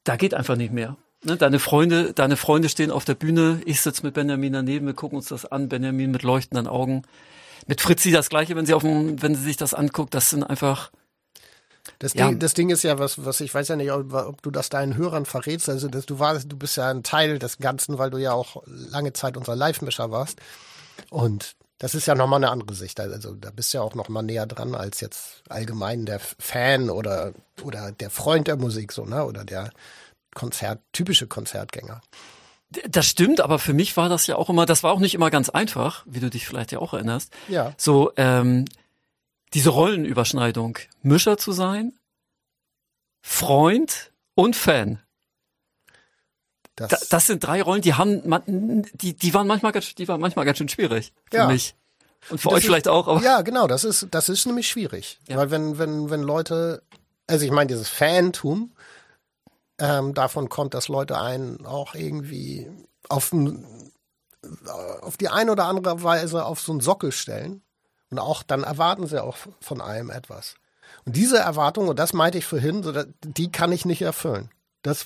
Da geht einfach nicht mehr. Ne, deine Freunde, deine Freunde stehen auf der Bühne, ich sitze mit Benjamin daneben, wir gucken uns das an, Benjamin mit leuchtenden Augen. Mit Fritzi das gleiche, wenn sie auf dem, wenn sie sich das anguckt, das sind einfach, Das, Ja. Ding, das Ding ist ja, was, was ich weiß ja nicht, ob, ob du das deinen Hörern verrätst. Also dass du warst, du bist ja ein Teil des Ganzen, weil du ja auch lange Zeit unser Live-Mischer warst. Und das ist ja nochmal eine andere Sicht. Also da bist du ja auch nochmal näher dran als jetzt allgemein der Fan oder, oder der Freund der Musik, so, ne? Oder der Konzert, typische Konzertgänger. das stimmt, aber für mich war das ja auch immer, das war auch nicht immer ganz einfach, wie du dich vielleicht ja auch erinnerst. Ja. So, ähm, diese Rollenüberschneidung, Mischer zu sein, Freund und Fan. Das, Da, das sind drei Rollen, die haben, man, die, die waren manchmal ganz, die waren manchmal ganz schön schwierig für Ja. mich. Und für Das euch ist- vielleicht auch, aber Ja, genau, das ist, das ist nämlich schwierig. Ja. Weil wenn, wenn, wenn Leute, also ich meine, dieses Fantum, ähm, davon kommt, dass Leute einen auch irgendwie auf, ein, auf die eine oder andere Weise auf so einen Sockel stellen. Und auch dann erwarten sie auch von einem etwas. Und diese Erwartung, und das meinte ich vorhin, die kann ich nicht erfüllen. Das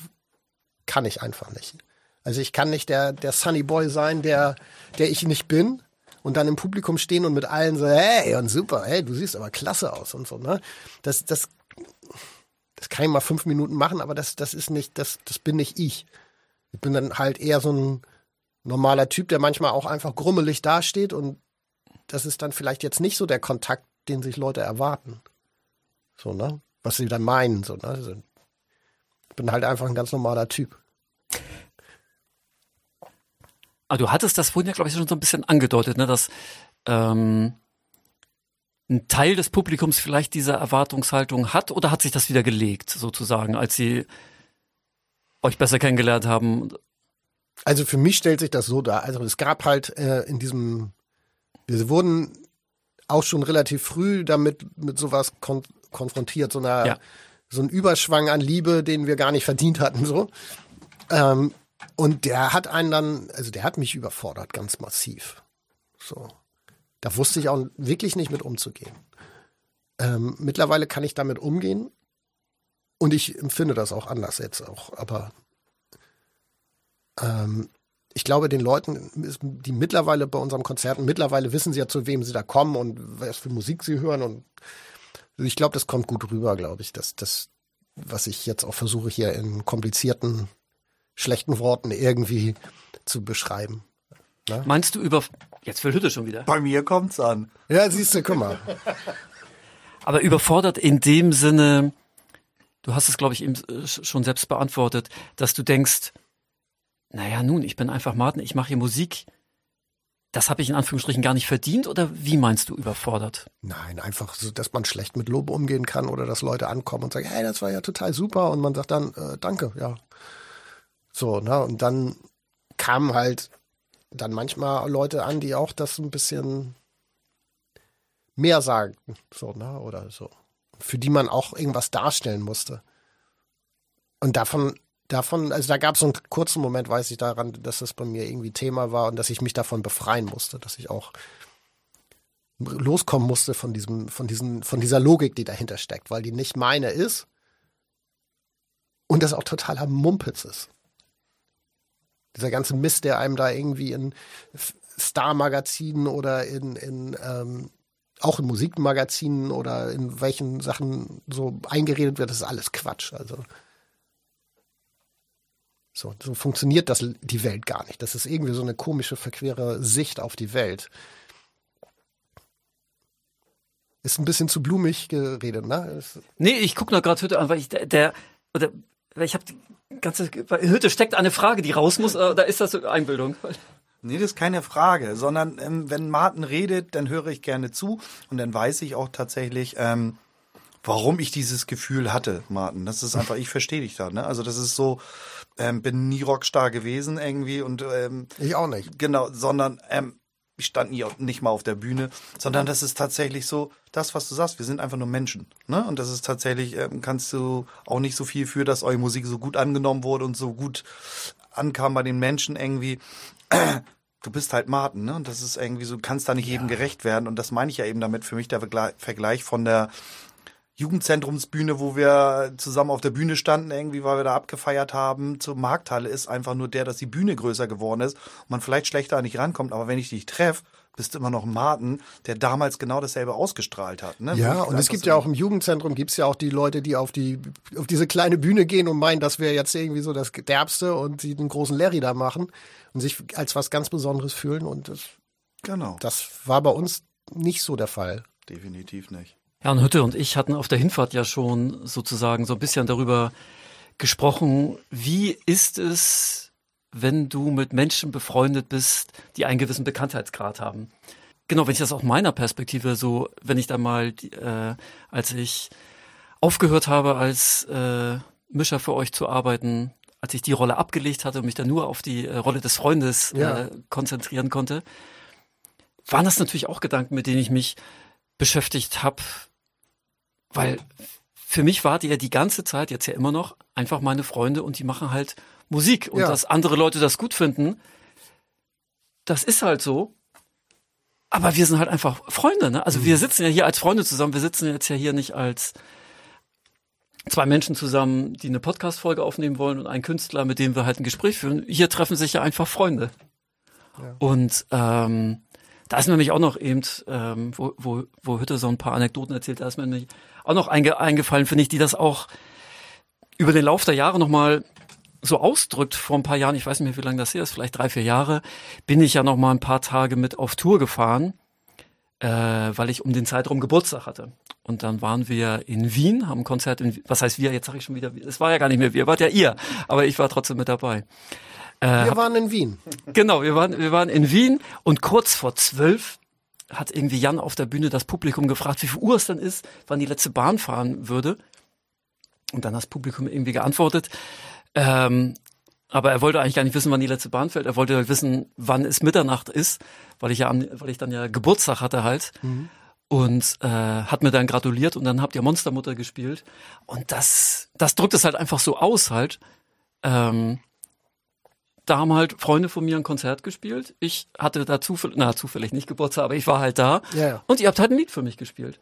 kann ich einfach nicht. Also ich kann nicht der, der Sunny Boy sein, der, der ich nicht bin und dann im Publikum stehen und mit allen so, hey, und super, hey, du siehst aber klasse aus und so, ne? Das, das, das kann ich mal fünf Minuten machen, aber das, das ist nicht, das, das bin nicht ich. Ich bin dann halt eher so ein normaler Typ, der manchmal auch einfach grummelig dasteht und das ist dann vielleicht jetzt nicht so der Kontakt, den sich Leute erwarten. So, ne? Was sie dann meinen, so, ne? Also, Ich bin halt einfach ein ganz normaler Typ. Aber du hattest das vorhin ja, glaube ich, schon so ein bisschen angedeutet, ne, dass ähm, ein Teil des Publikums vielleicht diese Erwartungshaltung hat oder hat sich das wieder gelegt, sozusagen, als sie euch besser kennengelernt haben? Also für mich stellt sich das so dar. Also es gab halt äh, in diesem, wir wurden auch schon relativ früh damit mit sowas kon konfrontiert, so einer, Ja. so ein Überschwang an Liebe, den wir gar nicht verdient hatten, so. Ähm, und der hat einen dann, also der hat mich überfordert, ganz massiv. So. Da wusste ich auch wirklich nicht mit umzugehen. Ähm, mittlerweile kann ich damit umgehen und ich empfinde das auch anders jetzt auch, aber ähm, ich glaube, den Leuten, die mittlerweile bei unseren Konzerten, mittlerweile wissen sie ja, zu wem sie da kommen und was für Musik sie hören. Und ich glaube, das kommt gut rüber, glaube ich. dass das, was ich jetzt auch versuche, hier in komplizierten, schlechten Worten irgendwie zu beschreiben. Meinst du über, jetzt will Hütte schon wieder, Bei mir kommt's an. Ja, siehst du, guck mal. aber überfordert in dem Sinne, du hast es, glaube ich, eben äh, schon selbst beantwortet, dass du denkst, naja, nun, ich bin einfach Martin, ich mache hier Musik. Das habe ich in Anführungsstrichen gar nicht verdient oder wie meinst du überfordert? Nein, einfach so, dass man schlecht mit Lob umgehen kann oder dass Leute ankommen und sagen, hey, das war ja total super und man sagt dann, äh, danke, ja. So, ne, und dann kamen halt dann manchmal Leute an, die auch das ein bisschen mehr sagten, so, ne, oder so. Für die man auch irgendwas darstellen musste. Und davon, davon, also da gab es so einen kurzen Moment, weiß ich daran, dass das bei mir irgendwie Thema war und dass ich mich davon befreien musste, dass ich auch loskommen musste von diesem, von diesen, von dieser Logik, die dahinter steckt, weil die nicht meine ist und das auch totaler Mumpitz ist. Dieser ganze Mist, der einem da irgendwie in Star-Magazinen oder in, in ähm, auch in Musikmagazinen oder in welchen Sachen so eingeredet wird, das ist alles Quatsch. Also So, so funktioniert das die Welt gar nicht. Das ist irgendwie so eine komische, verquere Sicht auf die Welt. Ist ein bisschen zu blumig geredet, ne? Nee, ich gucke noch gerade Hütte an, weil ich der, der oder ich habe ganze Hütte steckt eine Frage, die raus muss, da ist das Einbildung. Nee, das ist keine Frage, sondern ähm, wenn Martin redet, dann höre ich gerne zu und dann weiß ich auch tatsächlich, ähm, warum ich dieses Gefühl hatte, Martin. Das ist einfach, ich verstehe dich da, ne? Also das ist so, ähm, bin nie Rockstar gewesen irgendwie und ähm, ich auch nicht. Genau, sondern ähm, ich stand nie nicht mal auf der Bühne, sondern das ist tatsächlich so, das, was du sagst, wir sind einfach nur Menschen. Ne? Und das ist tatsächlich, ähm, kannst du auch nicht so viel für, dass eure Musik so gut angenommen wurde und so gut ankam bei den Menschen irgendwie. Du bist halt Martin, ne? Und das ist irgendwie so, du kannst da nicht ja. jedem gerecht werden. Und das meine ich ja eben damit für mich der Vergleich von der Jugendzentrumsbühne, wo wir zusammen auf der Bühne standen, irgendwie, weil wir da abgefeiert haben, zur Markthalle ist einfach nur der, dass die Bühne größer geworden ist und man vielleicht schlechter nicht rankommt. Aber wenn ich dich treffe, bist du immer noch ein Martin, der damals genau dasselbe ausgestrahlt hat. Ne? Ja, und es gibt ja auch im Jugendzentrum gibt's ja auch die Leute, die auf die auf diese kleine Bühne gehen und meinen, das wäre jetzt irgendwie so das Derbste und sie den großen Larry da machen und sich als was ganz Besonderes fühlen. Und das, genau. das war bei uns nicht so der Fall. Definitiv nicht. Jan Hütte und ich hatten auf der Hinfahrt ja schon sozusagen so ein bisschen darüber gesprochen, wie ist es, wenn du mit Menschen befreundet bist, die einen gewissen Bekanntheitsgrad haben. Genau, wenn ich das aus meiner Perspektive so, wenn ich da mal, äh, als ich aufgehört habe, als äh, Mischer für euch zu arbeiten, als ich die Rolle abgelegt hatte und mich dann nur auf die äh, Rolle des Freundes ja. äh, konzentrieren konnte, waren das natürlich auch Gedanken, mit denen ich mich beschäftigt habe, weil für mich wart ihr die ganze Zeit, jetzt ja immer noch, einfach meine Freunde und die machen halt Musik. Und ja. dass andere Leute das gut finden, das ist halt so. Aber wir sind halt einfach Freunde, ne? Also mhm. wir sitzen ja hier als Freunde zusammen. Wir sitzen jetzt ja hier nicht als zwei Menschen zusammen, die eine Podcast-Folge aufnehmen wollen und ein Künstler, mit dem wir halt ein Gespräch führen. Hier treffen sich ja einfach Freunde. Ja. Und ähm, da ist mir nämlich auch noch eben, ähm, wo, wo, wo Hütte so ein paar Anekdoten erzählt, da ist mir nämlich auch noch einge, eingefallen, finde ich, die das auch über den Lauf der Jahre nochmal so ausdrückt. Vor ein paar Jahren, ich weiß nicht mehr, wie lange das hier ist, vielleicht drei, vier Jahre, bin ich ja noch mal ein paar Tage mit auf Tour gefahren, äh, weil ich um den Zeitraum Geburtstag hatte. Und dann waren wir in Wien, haben ein Konzert in Was heißt wir? Jetzt sage ich schon wieder, es war ja gar nicht mehr wir, wart ja ihr, aber ich war trotzdem mit dabei. Äh, wir waren in Wien. Genau, wir waren, wir waren in Wien und kurz vor zwölf hat irgendwie Jan auf der Bühne das Publikum gefragt, wie viel Uhr es dann ist, wann die letzte Bahn fahren würde. Und dann hat das Publikum irgendwie geantwortet. Ähm, aber er wollte eigentlich gar nicht wissen, wann die letzte Bahn fällt. Er wollte halt wissen, wann es Mitternacht ist, weil ich ja, weil ich dann ja Geburtstag hatte halt. Mhm. Und äh, hat mir dann gratuliert und dann habt ihr Monstermutter gespielt. Und das, das drückt es halt einfach so aus halt. Ähm, da haben halt Freunde von mir ein Konzert gespielt. Ich hatte da zufällig, na, zufällig nicht Geburtstag, aber ich war halt da. Ja, ja. Und ihr habt halt ein Lied für mich gespielt.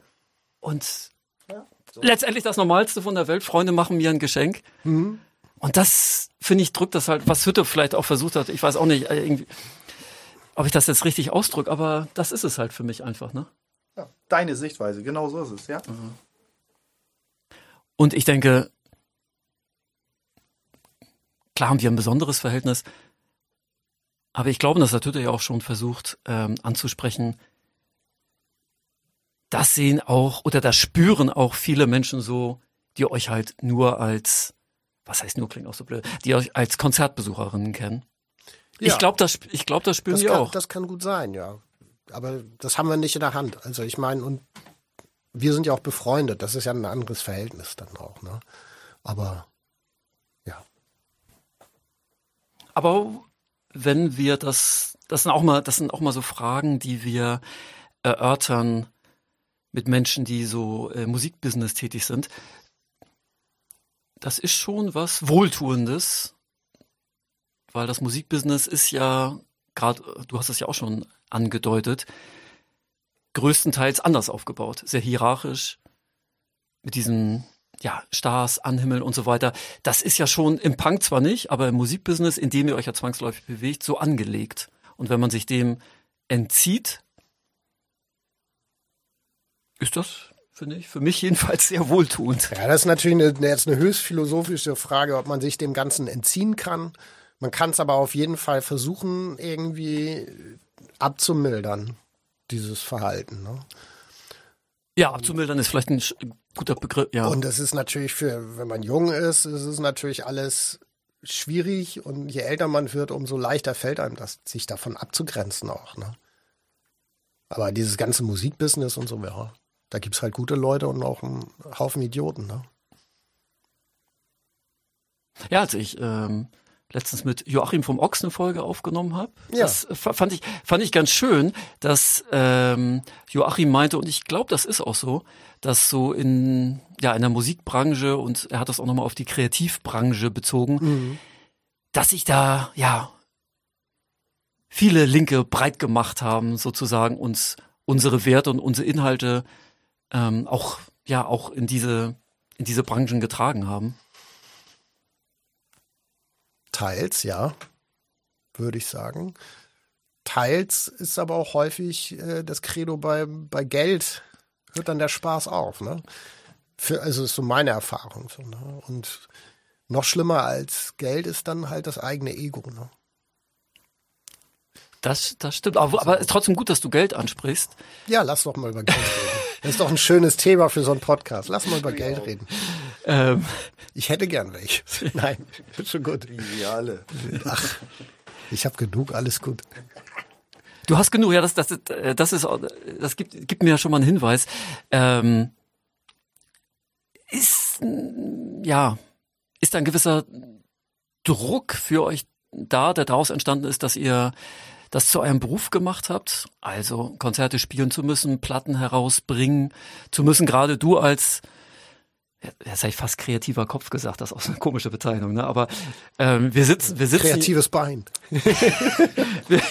Und ja, so. letztendlich das Normalste von der Welt. Freunde machen mir ein Geschenk. Mhm. Und das, finde ich, drückt das halt, was Hütte vielleicht auch versucht hat. Ich weiß auch nicht, äh, irgendwie, ob ich das jetzt richtig ausdrücke, aber das ist es halt für mich einfach, ne? Ja, deine Sichtweise, genau so ist es, ja. Mhm. Und ich denke, Klar haben wir ein besonderes Verhältnis, aber ich glaube, das hat Tüte ja auch schon versucht ähm, anzusprechen. Das sehen auch oder das spüren auch viele Menschen so, die euch halt nur als, was heißt nur, klingt auch so blöd, die euch als Konzertbesucherinnen kennen. Ja. Ich glaube, das, ich glaube, das spüren das die kann, auch. Das kann gut sein, ja. Aber das haben wir nicht in der Hand. Also ich meine, und wir sind ja auch befreundet. Das ist ja ein anderes Verhältnis dann auch, ne? Aber Aber wenn wir das, das sind auch mal, das sind auch mal so Fragen, die wir erörtern mit Menschen, die so äh, Musikbusiness tätig sind. Das ist schon was Wohltuendes, weil das Musikbusiness ist ja gerade, du hast es ja auch schon angedeutet, größtenteils anders aufgebaut, sehr hierarchisch, mit diesen ja, Stars, Anhimmel und so weiter. Das ist ja schon im Punk zwar nicht, aber im Musikbusiness, in dem ihr euch ja zwangsläufig bewegt, so angelegt. Und wenn man sich dem entzieht, ist das finde ich. Für mich jedenfalls sehr wohltuend. Ja, das ist natürlich eine, jetzt eine höchst philosophische Frage, ob man sich dem Ganzen entziehen kann. Man kann es aber auf jeden Fall versuchen, irgendwie abzumildern, dieses Verhalten. Ne? Ja, abzumildern ist vielleicht ein guter Begriff, ja. Und es ist natürlich für, wenn man jung ist, ist es natürlich alles schwierig und je älter man wird, umso leichter fällt einem das, sich davon abzugrenzen auch. Ne? Aber dieses ganze Musikbusiness und so, ja, da gibt es halt gute Leute und auch einen Haufen Idioten. Ne? Ja, als ich ähm, letztens mit Joachim vom Ochs eine Folge aufgenommen habe. Ja. Das fand ich, fand ich ganz schön, dass ähm, Joachim meinte, und ich glaube, das ist auch so, dass so in, ja, in der Musikbranche, und er hat das auch nochmal auf die Kreativbranche bezogen, mhm. dass sich da, ja, viele Linke breit gemacht haben, sozusagen, uns unsere Werte und unsere Inhalte ähm, auch, ja, auch in diese, in diese Branchen getragen haben. Teils, ja, würde ich sagen. Teils ist aber auch häufig äh, das Credo bei, bei Geld, hört dann der Spaß auf. Ne? Für, also ist so meine Erfahrung. So, ne? Und noch schlimmer als Geld ist dann halt das eigene Ego. Ne? Das, das stimmt. Aber, aber ist trotzdem gut, dass du Geld ansprichst. Ja, lass doch mal über Geld reden. Das ist doch ein schönes Thema für so einen Podcast. Lass mal über Geld reden. Ähm, ich hätte gern welche. Nein, schon gut. Wie alle. Ach, ich habe genug, alles gut. Du hast genug, ja, das, das, das ist, das gibt, gibt mir ja schon mal einen Hinweis. Ähm, ist, ja, ist ein gewisser Druck für euch da, der daraus entstanden ist, dass ihr das zu eurem Beruf gemacht habt, also Konzerte spielen zu müssen, Platten herausbringen zu müssen, gerade du als Jetzt habe ich fast kreativer Kopf gesagt, das ist auch eine komische Bezeichnung, ne? Aber ähm, wir sitzen, wir sitzen. Kreatives Bein. wir,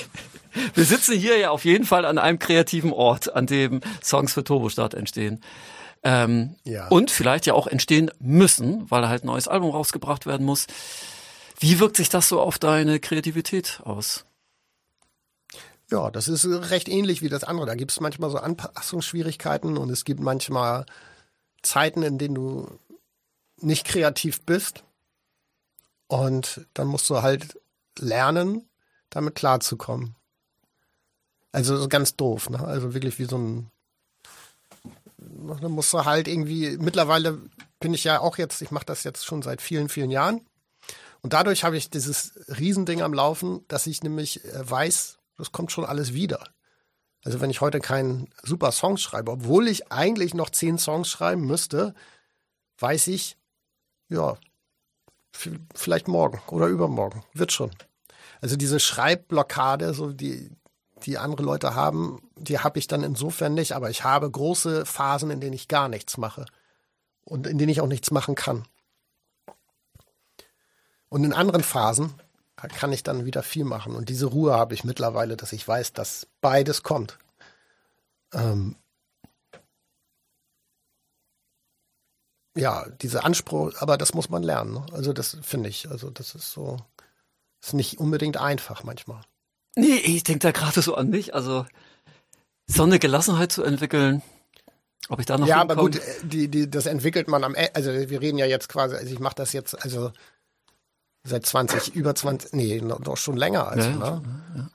wir sitzen hier ja auf jeden Fall an einem kreativen Ort, an dem Songs für Turbostart entstehen. Ähm, ja. Und vielleicht ja auch entstehen müssen, weil halt ein neues Album rausgebracht werden muss. Wie wirkt sich das so auf deine Kreativität aus? Ja, das ist recht ähnlich wie das andere. Da gibt es manchmal so Anpassungsschwierigkeiten und es gibt manchmal Zeiten, in denen du nicht kreativ bist. Und dann musst du halt lernen, damit klarzukommen. Also ganz doof, ne? Also wirklich wie so ein. Dann musst du halt irgendwie. Mittlerweile bin ich ja auch jetzt, ich mache das jetzt schon seit vielen, vielen Jahren. Und dadurch habe ich dieses Riesending am Laufen, dass ich nämlich äh, weiß, das kommt schon alles wieder. Also wenn ich heute keinen super Song schreibe, obwohl ich eigentlich noch zehn Songs schreiben müsste, weiß ich, ja, vielleicht morgen oder übermorgen, wird schon. Also diese Schreibblockade, so die, die andere Leute haben, die habe ich dann insofern nicht, aber ich habe große Phasen, in denen ich gar nichts mache und in denen ich auch nichts machen kann. Und in anderen Phasen kann ich dann wieder viel machen. Und diese Ruhe habe ich mittlerweile, dass ich weiß, dass beides kommt. Ähm ja, diese Anspruch, aber das muss man lernen. Ne? Also das finde ich, also das ist so, ist nicht unbedingt einfach manchmal. Nee, ich denke da gerade so an mich. Also so eine Gelassenheit zu entwickeln, ob ich da noch Ja, aber gut, äh, die, die, das entwickelt man am Ende. Also wir reden ja jetzt quasi, also ich mache das jetzt, also seit 20, über 20, nee, noch schon länger als, ja, ne? Ja.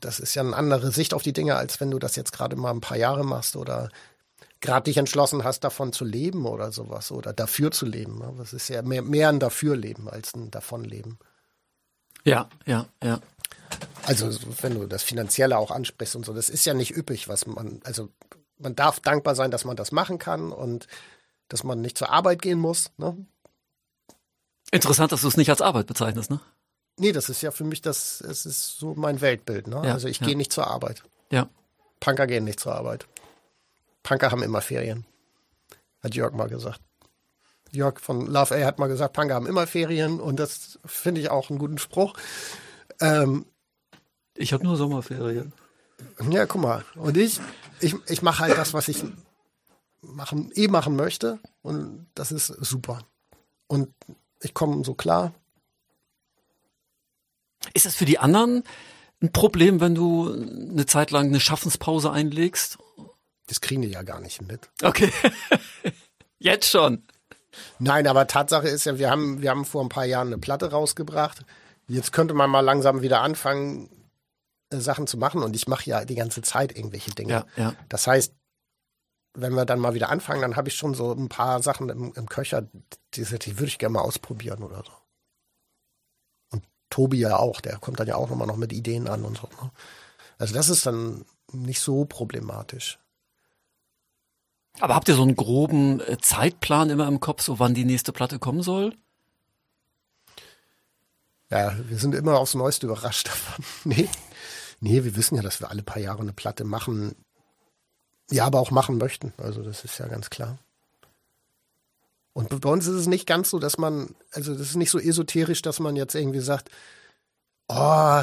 Das ist ja eine andere Sicht auf die Dinge, als wenn du das jetzt gerade mal ein paar Jahre machst oder gerade dich entschlossen hast, davon zu leben oder sowas oder dafür zu leben. Ne? Das ist ja mehr, mehr ein Dafürleben als ein Davonleben. Ja, ja, ja. Also wenn du das Finanzielle auch ansprichst und so, das ist ja nicht üppig, was man, also man darf dankbar sein, dass man das machen kann und dass man nicht zur Arbeit gehen muss. Ne? Interessant, dass du es nicht als Arbeit bezeichnest, ne? Nee, das ist ja für mich das, es ist so mein Weltbild, ne? Ja, also ich ja. gehe nicht zur Arbeit. Ja. Punker gehen nicht zur Arbeit. Punker haben immer Ferien. Hat Jörg mal gesagt. Jörg von Love A hat mal gesagt, Punker haben immer Ferien und das finde ich auch einen guten Spruch. Ähm, ich habe nur Sommerferien. Ja, guck mal. Und ich, ich, ich mache halt das, was ich machen, eh machen möchte und das ist super. Und ich komme so klar. Ist das für die anderen ein Problem, wenn du eine Zeit lang eine Schaffenspause einlegst? Das kriegen die ja gar nicht mit. Okay. Jetzt schon. Nein, aber Tatsache ist ja, wir haben, wir haben vor ein paar Jahren eine Platte rausgebracht. Jetzt könnte man mal langsam wieder anfangen, äh, Sachen zu machen. Und ich mache ja die ganze Zeit irgendwelche Dinge. Ja, ja. Das heißt, wenn wir dann mal wieder anfangen, dann habe ich schon so ein paar Sachen im, im Köcher, die, die würde ich gerne mal ausprobieren oder so. Und Tobi ja auch, der kommt dann ja auch nochmal noch mit Ideen an und so. Ne? Also das ist dann nicht so problematisch. Aber habt ihr so einen groben äh, Zeitplan immer im Kopf, so wann die nächste Platte kommen soll? Ja, wir sind immer aufs Neueste überrascht davon. nee. Nee, wir wissen ja, dass wir alle paar Jahre eine Platte machen. Ja, aber auch machen möchten. Also das ist ja ganz klar. Und bei uns ist es nicht ganz so, dass man, also das ist nicht so esoterisch, dass man jetzt irgendwie sagt, oh,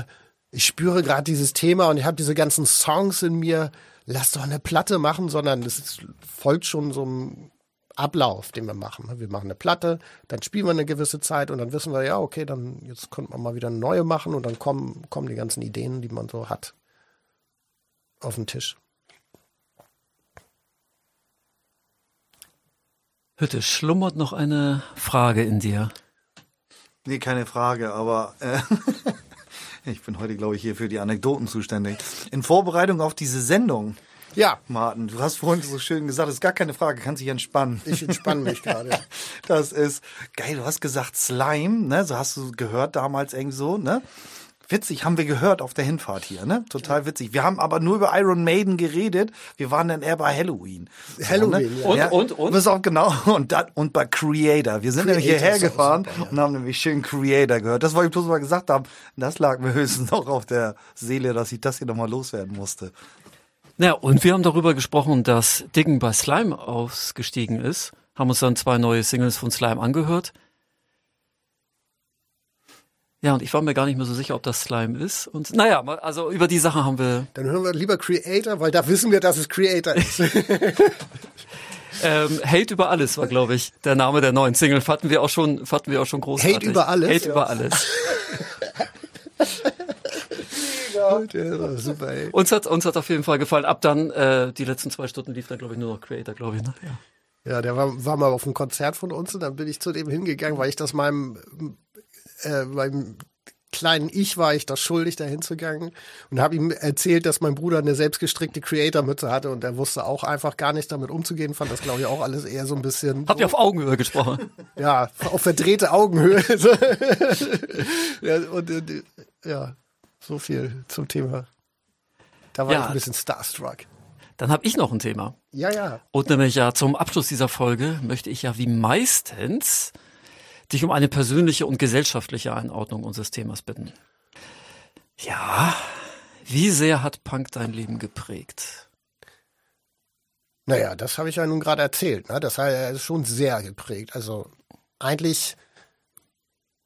ich spüre gerade dieses Thema und ich habe diese ganzen Songs in mir, lass doch eine Platte machen, sondern es folgt schon so einem Ablauf, den wir machen. Wir machen eine Platte, dann spielen wir eine gewisse Zeit und dann wissen wir, ja, okay, dann jetzt könnte man mal wieder eine neue machen und dann kommen, kommen die ganzen Ideen, die man so hat, auf den Tisch. Hütte, schlummert noch eine Frage in dir? Nee, keine Frage, aber äh, ich bin heute, glaube ich, hier für die Anekdoten zuständig. In Vorbereitung auf diese Sendung, Ja, Martin, du hast vorhin so schön gesagt, das ist gar keine Frage, kannst dich entspannen. ich entspanne mich gerade. Das ist geil, du hast gesagt Slime, ne? So hast du gehört damals irgendwie so, ne? Witzig, haben wir gehört auf der Hinfahrt hier, ne? Total witzig. Wir haben aber nur über Iron Maiden geredet. Wir waren dann eher bei Halloween. So, Halloween, ne? ja. Und, und, und? Pass auf, genau. Und, dann, und bei Creator. Wir sind nämlich Creator hierher ist auch gefahren super, ja. und haben nämlich schön Creator gehört. Das wollte ich bloß mal gesagt haben. Das lag mir höchstens noch auf der Seele, dass ich das hier nochmal loswerden musste. Ja, und wir haben darüber gesprochen, dass Diggen bei Slime ausgestiegen ist, haben uns dann zwei neue Singles von Slime angehört. Ja, und ich war mir gar nicht mehr so sicher, ob das Slime ist. Und naja, also über die Sache haben wir Dann hören wir lieber Creator, weil da wissen wir, dass es Creator ist. ähm, Hate über alles war, glaube ich, der Name der neuen Single. Fanden wir auch schon, fanden wir auch schon großartig. Hate über alles? Hate Ja. über alles. ja, super, ey. Uns hat, uns hat auf jeden Fall gefallen. Ab dann, äh, die letzten zwei Stunden lief dann, glaube ich, nur noch Creator, glaube ich. Ne? Ja. Ja, der war, war mal auf einem Konzert von uns und dann bin ich zu dem hingegangen, weil ich das meinem, äh, meinem kleinen Ich war ich das schuldig, da hinzugegangen und habe ihm erzählt, dass mein Bruder eine selbstgestrickte Creator-Mütze hatte und er wusste auch einfach gar nicht damit umzugehen, fand das glaube ich auch alles eher so ein bisschen Habt ihr auf Augenhöhe gesprochen? ja, auf verdrehte Augenhöhe. Ja, und, und, ja, so viel zum Thema. Da war Ja. ich ein bisschen starstruck. Dann habe ich noch ein Thema. Ja, ja. Und nämlich ja zum Abschluss dieser Folge möchte ich ja wie meistens dich um eine persönliche und gesellschaftliche Einordnung unseres Themas bitten. Ja, wie sehr hat Punk dein Leben geprägt? Naja, das habe ich ja nun gerade erzählt. Ne? Das er schon sehr geprägt. Also eigentlich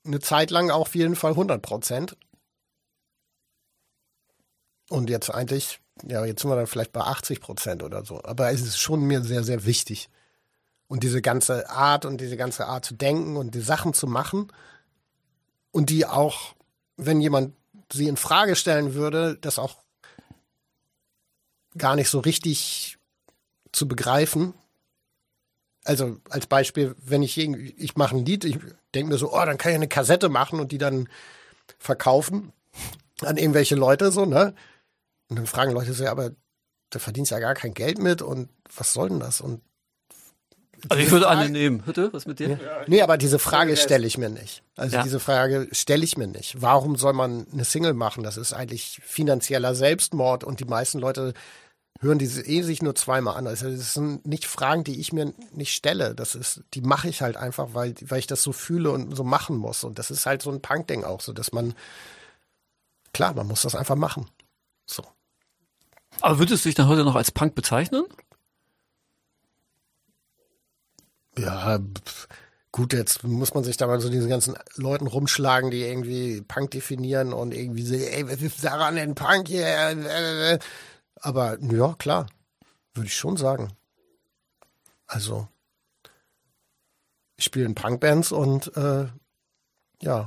eine Zeit lang auf jeden Fall 100 Prozent. Und jetzt eigentlich, ja, jetzt sind wir dann vielleicht bei 80 Prozent oder so. Aber es ist schon mir sehr, sehr wichtig. Und diese ganze Art und diese ganze Art zu denken und die Sachen zu machen und die auch, wenn jemand sie in Frage stellen würde, das auch gar nicht so richtig zu begreifen. Also als Beispiel, wenn ich irgendwie, ich mache ein Lied, ich denke mir so, oh, dann kann ich eine Kassette machen und die dann verkaufen an irgendwelche Leute so, ne? Und dann fragen Leute so, ja, aber da verdienst ja gar kein Geld mit und was soll denn das? Und Also ich würde eine nehmen. Hütte, was mit dir? Nee, aber diese Frage stelle ich mir nicht. Also Ja. diese Frage stelle ich mir nicht. Warum soll man eine Single machen? Das ist eigentlich finanzieller Selbstmord und die meisten Leute hören diese eh sich nur zweimal an. Also das sind nicht Fragen, die ich mir nicht stelle. Das ist, die mache ich halt einfach, weil, weil ich das so fühle und so machen muss. Und das ist halt so ein Punk-Ding auch, so dass man, klar, man muss das einfach machen. So. Aber würdest du dich dann heute noch als Punk bezeichnen? Ja, gut, jetzt muss man sich da mal so diese ganzen Leuten rumschlagen, die irgendwie Punk definieren und irgendwie so, ey, was ist daran denn Punk hier? Aber ja, klar, würde ich schon sagen. Also, ich spiele in Punkbands und äh, ja,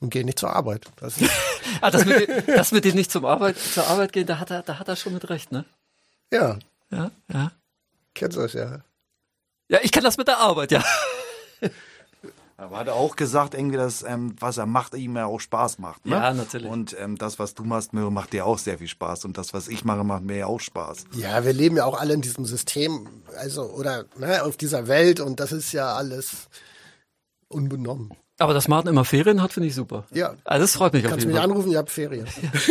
und gehe nicht zur Arbeit. Das Ah, das mit, dem- das mit dem nicht zum Arbeit, zur Arbeit gehen, da hat er, da hat er schon mit recht, ne? ja, ja, ja. Kennst du das ja? Ja, ich kann das mit der Arbeit, ja. Aber hat er auch gesagt, irgendwie, dass ähm, was er macht, ihm ja auch Spaß macht. Ne? Ja, natürlich. Und ähm, das, was du machst, Möhre, macht dir auch sehr viel Spaß. Und das, was ich mache, macht mir ja auch Spaß. Ja, wir leben ja auch alle in diesem System, also oder ne, auf dieser Welt und das ist ja alles unbenommen. Aber dass Martin immer Ferien hat, finde ich super. Ja. Also das freut mich auf Kannst du jeden mich Fall. anrufen? Ihr habt Ferien.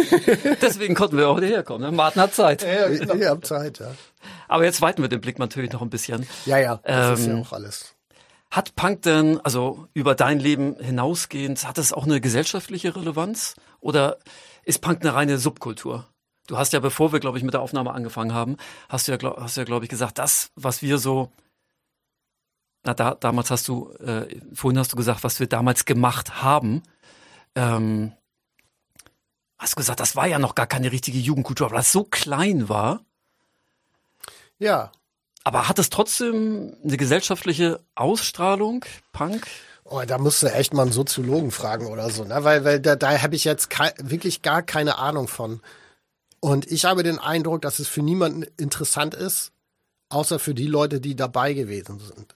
Deswegen konnten wir auch hierher kommen. Ne? Martin hat Zeit. Ihr habt Zeit, ja. Aber jetzt weiten wir den Blick natürlich noch ein bisschen. Ja, ja, das ist ja Ähm, auch alles. Hat Punk denn, also über dein Leben hinausgehend, hat es auch eine gesellschaftliche Relevanz? Oder ist Punk eine reine Subkultur? Du hast ja, bevor wir, glaube ich, mit der Aufnahme angefangen haben, hast du ja, glaub, hast du ja, glaube ich, gesagt, das, was wir so, na, da, damals hast du, äh, vorhin hast du gesagt, was wir damals gemacht haben, ähm, hast du gesagt, das war ja noch gar keine richtige Jugendkultur, weil das so klein war. Ja. Aber hat es trotzdem eine gesellschaftliche Ausstrahlung, Punk? Oh, da musst du echt mal einen Soziologen fragen oder so, ne? Weil, weil da, da habe ich jetzt wirklich gar keine Ahnung von. Und ich habe den Eindruck, dass es für niemanden interessant ist, außer für die Leute, die dabei gewesen sind.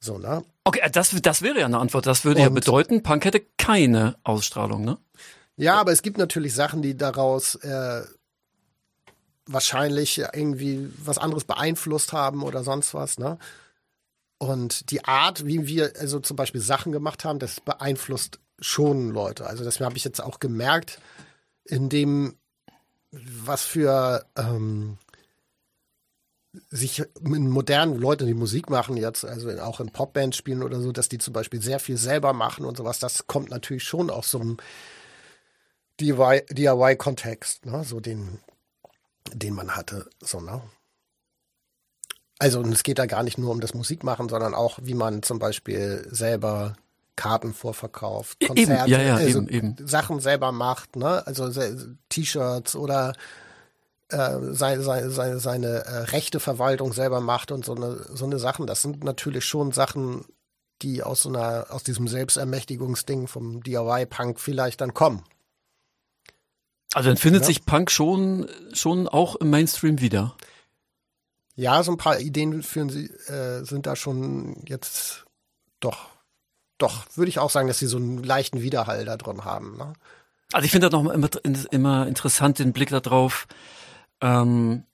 So, ne? Okay, äh, das, das wäre ja eine Antwort. Das würde ja Und- bedeuten, Punk hätte keine Ausstrahlung, ne? Ja, aber es gibt natürlich Sachen, die daraus äh, wahrscheinlich irgendwie was anderes beeinflusst haben oder sonst was, ne? Und die Art, wie wir also zum Beispiel Sachen gemacht haben, das beeinflusst schon Leute. Also das habe ich jetzt auch gemerkt, in dem, was für ähm, sich mit modernen Leuten, die Musik machen jetzt, also auch in Popbands spielen oder so, dass die zum Beispiel sehr viel selber machen und sowas, das kommt natürlich schon aus so einem DIY-Kontext, ne? so den, den man hatte. So, ne? Also, und es geht da gar nicht nur um das Musikmachen, sondern auch, wie man zum Beispiel selber Karten vorverkauft, Eben, Konzerte, ja, ja, also eben, eben. Sachen selber macht, ne? Also T-Shirts oder äh, seine, seine, seine, seine äh, Rechteverwaltung selber macht und so eine, so eine Sachen. Das sind natürlich schon Sachen, die aus so einer, aus diesem Selbstermächtigungsding vom DIY-Punk vielleicht dann kommen. Also dann findet Ja. sich Punk schon, schon auch im Mainstream wieder. Ja, so ein paar Ideen führen sie, äh, sind da schon jetzt doch, doch, würde ich auch sagen, dass sie so einen leichten Widerhall da drin haben. Ne? Also ich finde das noch immer, immer interessant, den Blick darauf. Ähm,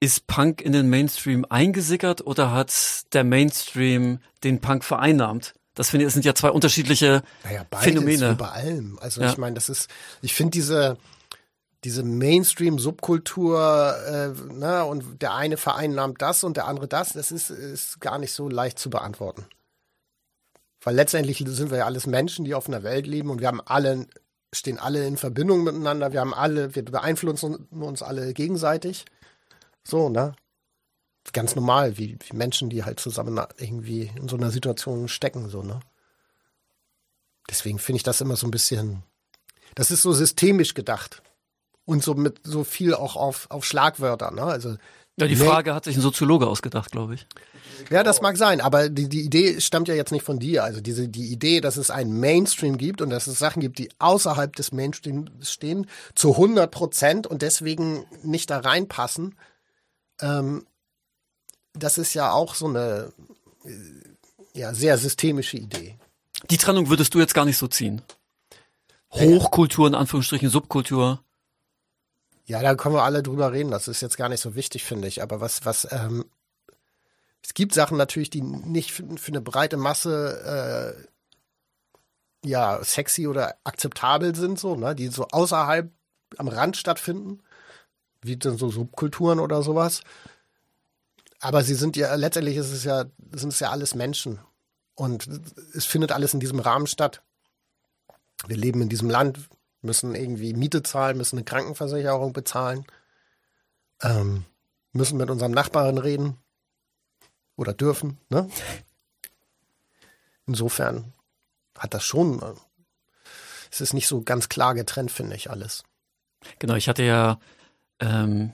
ist Punk in den Mainstream eingesickert oder hat der Mainstream den Punk vereinnahmt? Das finde ich, das sind ja zwei unterschiedliche Naja, beides Phänomene. bei allem. Also Ja. ich meine, das ist, ich finde diese, diese Mainstream-Subkultur, äh, ne, und der eine vereinnahmt das und der andere das, das ist, ist gar nicht so leicht zu beantworten. Weil letztendlich sind wir ja alles Menschen, die auf einer Welt leben und wir haben alle, stehen alle in Verbindung miteinander, wir haben alle, wir beeinflussen uns alle gegenseitig. So, ne? Ganz normal, wie, wie Menschen, die halt zusammen irgendwie in so einer Situation stecken, so, ne? Deswegen finde ich das immer so ein bisschen, das ist so systemisch gedacht. Und so mit so viel auch auf, auf Schlagwörter, ne? Also, Ja, die Nee. Frage hat sich ein Soziologe ausgedacht, glaube ich. ja, das mag sein, aber die, die Idee stammt ja jetzt nicht von dir. Also diese, die Idee, dass es einen Mainstream gibt und dass es Sachen gibt, die außerhalb des Mainstream stehen, zu 100 Prozent und deswegen nicht da reinpassen, ähm, das ist ja auch so eine äh, ja, sehr systemische Idee. Die Trennung würdest du jetzt gar nicht so ziehen. Hochkultur, in Anführungsstrichen, Subkultur. Ja, da können wir alle drüber reden. Das ist jetzt gar nicht so wichtig, finde ich. Aber was, was, ähm, es gibt Sachen natürlich, die nicht für, für eine breite Masse äh, ja sexy oder akzeptabel sind, so, ne, die so außerhalb am Rand stattfinden, wie dann so Subkulturen oder sowas. Aber sie sind ja, letztendlich ist es ja, sind es ja alles Menschen. Und es findet alles in diesem Rahmen statt. Wir leben in diesem Land, müssen irgendwie Miete zahlen, müssen eine Krankenversicherung bezahlen, ähm, müssen mit unserem Nachbarn reden oder dürfen. Ne? Insofern hat das schon, äh, es ist nicht so ganz klar getrennt, finde ich alles. Genau, ich hatte ja ähm,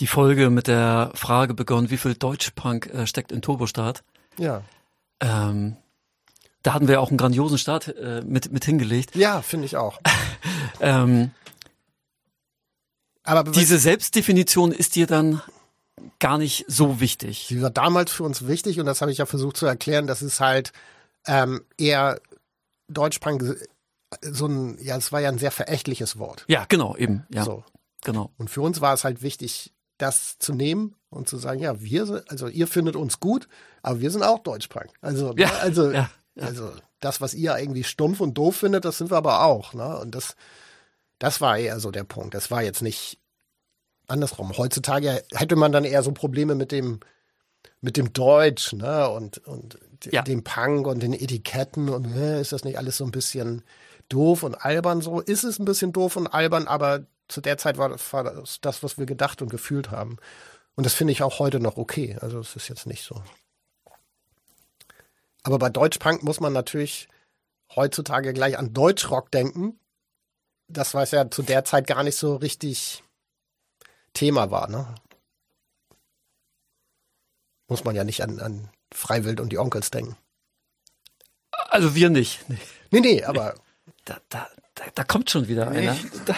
die Folge mit der Frage begonnen, wie viel Deutschpunk äh, steckt in Turbostart. Ja, Ähm, da hatten wir auch einen grandiosen Start äh, mit, mit hingelegt. ja finde ich auch. Ähm, Aber Diese Selbstdefinition ist dir dann gar nicht so wichtig. Sie war damals für uns wichtig und das habe ich ja versucht zu erklären. Das ist halt ähm, eher Deutschpunk so ein, ja, es war ja ein sehr verächtliches Wort. Ja, genau, eben. Ja, So. genau. Und für uns war es halt wichtig, das zu nehmen und zu sagen, ja, wir sind, also ihr findet uns gut, aber wir sind auch Deutschpunk. Also, Ja, ne, also, ja, also das, was ihr irgendwie stumpf und doof findet, das sind wir aber auch. Ne? Und das, das war eher so der Punkt. Das war jetzt nicht andersrum. Heutzutage hätte man dann eher so Probleme mit dem, mit dem Deutsch, ne? Und, und Ja. dem Punk und den Etiketten und äh, ist das nicht alles so ein bisschen doof und albern so? Ist es ein bisschen doof und albern, aber zu der Zeit war das, war das das, was wir gedacht und gefühlt haben. Und das finde ich auch heute noch okay. Also es ist jetzt nicht so. Aber bei Deutschpunk muss man natürlich heutzutage gleich an Deutschrock denken. Das, was ja zu der Zeit gar nicht so richtig Thema war, ne? Muss man ja nicht an, an Freiwild und die Onkels denken. Also wir nicht. Nee. Nee, nee, aber Da, da, da, da kommt schon wieder einer. Da,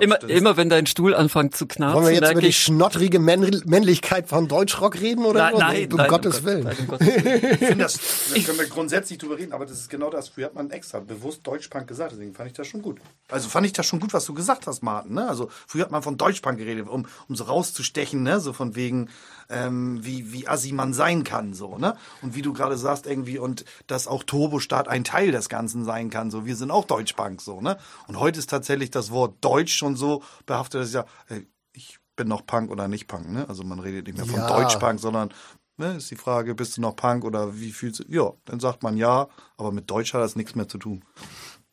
immer, immer wenn dein Stuhl anfängt zu knarzen, wollen wir jetzt über die schnottrige Männ Männlichkeit von Deutschrock reden oder nein, so? nein, um nein, Gottes Gott- Willen. nein, um Gottes Willen. Ich finde das, da können wir grundsätzlich drüber reden, aber das ist genau das. Früher hat man extra bewusst Deutschpunk gesagt, deswegen fand ich das schon gut. Also fand ich das schon gut, was du gesagt hast, Martin. Ne? Also früher hat man von Deutschpunk geredet, um, um so rauszustechen, ne? so von wegen, ähm, wie, wie assi man sein kann. so ne Und wie du gerade sagst, irgendwie, und dass auch Turbostart ein Teil des Ganzen sein kann. so Wir sind auch Deutschpunk. so ne Und heute ist tatsächlich das Wort Deutsch schon so behaftet, dass ich ja, ey, ich bin noch Punk oder nicht Punk. ne Also man redet nicht mehr von Ja. Deutschpunk, sondern Ne, ist die Frage, bist du noch Punk oder wie fühlst du? Ja, dann sagt man ja, aber mit Deutsch hat das nichts mehr zu tun.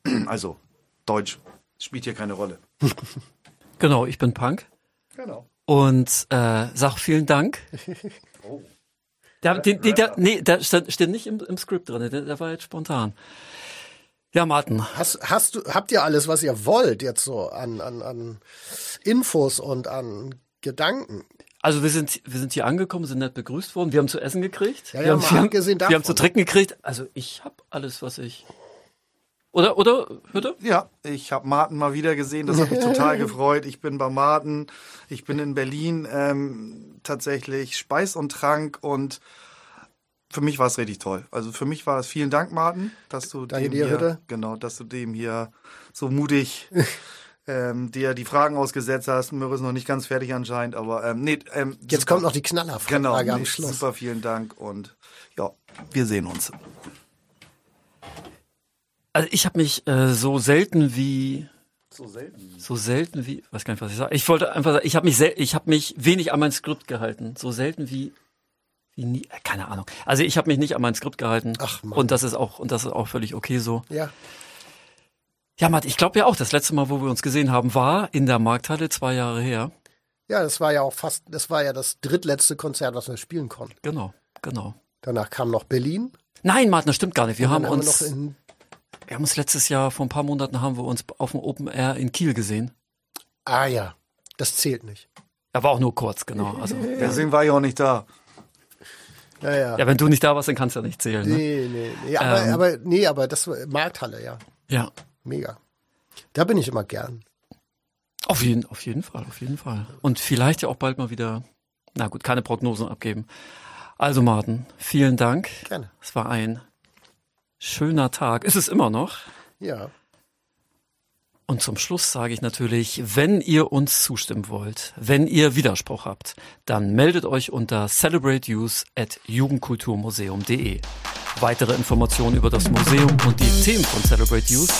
Also, Deutsch spielt hier keine Rolle. Genau, ich bin Punk Genau. Und äh, sag vielen Dank. Oh. Da, den, den, der, nee, da steht, steht nicht im, im Skript drin, der, der war jetzt spontan. Ja, Martin, Hast, hast du, habt ihr alles, was ihr wollt jetzt so an, an, an Infos und an Gedanken? also wir sind, wir sind hier angekommen, sind nett begrüßt worden, wir haben zu essen gekriegt, Ja, wir, ja, haben, mal wir, haben, wir haben zu trinken gekriegt. Also ich habe alles, was ich... Oder, oder, bitte? Ja, ich habe Martin mal wieder gesehen, das hat mich total gefreut. Ich bin bei Martin, ich bin in Berlin ähm, tatsächlich Speis und Trank und für mich war es richtig toll. Also für mich war es vielen Dank, Martin, dass du Danke dem dir, hier, Hütte. genau, dass du dem hier so mutig ähm, dir die Fragen ausgesetzt hast. Mir ist noch nicht ganz fertig anscheinend, aber ähm, nee, ähm, Jetzt super. kommt noch die Knallerfrage genau, am nee, Schluss. super, vielen Dank und ja, wir sehen uns. Also ich habe mich äh, so selten wie So selten. so selten wie weiß gar nicht was ich sage. Ich wollte einfach sagen, ich habe mich sel ich habe mich wenig an mein Skript gehalten, so selten wie wie nie äh, keine Ahnung. Also ich habe mich nicht an mein Skript gehalten Ach, Mann. und das ist auch und das ist auch völlig okay so. Ja, Ja, Matt, ich glaube ja auch, das letzte Mal, wo wir uns gesehen haben, war in der Markthalle zwei Jahre her. ja, das war ja auch fast, das war ja das drittletzte Konzert, was wir spielen konnten. Genau, genau. Danach kam noch Berlin. Nein, Martin, das stimmt gar nicht. Wir haben dann uns wir noch in, wir haben uns letztes Jahr vor ein paar Monaten haben wir uns auf dem Open Air in Kiel gesehen. ah ja, das zählt nicht. Er war auch nur kurz, genau. Also, ja. Deswegen war ich auch nicht da. Ja, ja. ja, wenn du nicht da warst, dann kannst du ja nicht zählen. Ne? nee, nee, nee, aber, Ähm. aber, nee, aber das war Markthalle, ja. Ja, Mega. Da bin ich immer gern. auf jeden, auf jeden Fall, auf jeden Fall. Und vielleicht ja auch bald mal wieder, na gut, keine Prognosen abgeben. Also Martin, vielen Dank. Gerne. Es war ein schöner Tag. Ist es immer noch? Ja. Und zum Schluss sage ich natürlich, wenn ihr uns zustimmen wollt, wenn ihr Widerspruch habt, dann meldet euch unter celebrateuse at jugendkulturmuseum.de. Weitere Informationen über das Museum und die Themen von Celebrate Youth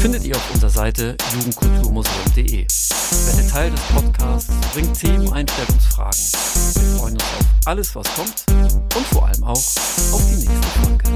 findet ihr auf unserer Seite jugendkulturmuseum.de. Werdet Teil des Podcasts, bringt Themen, Einstellungsfragen. Wir freuen uns auf alles, was kommt und vor allem auch auf die nächste Folge.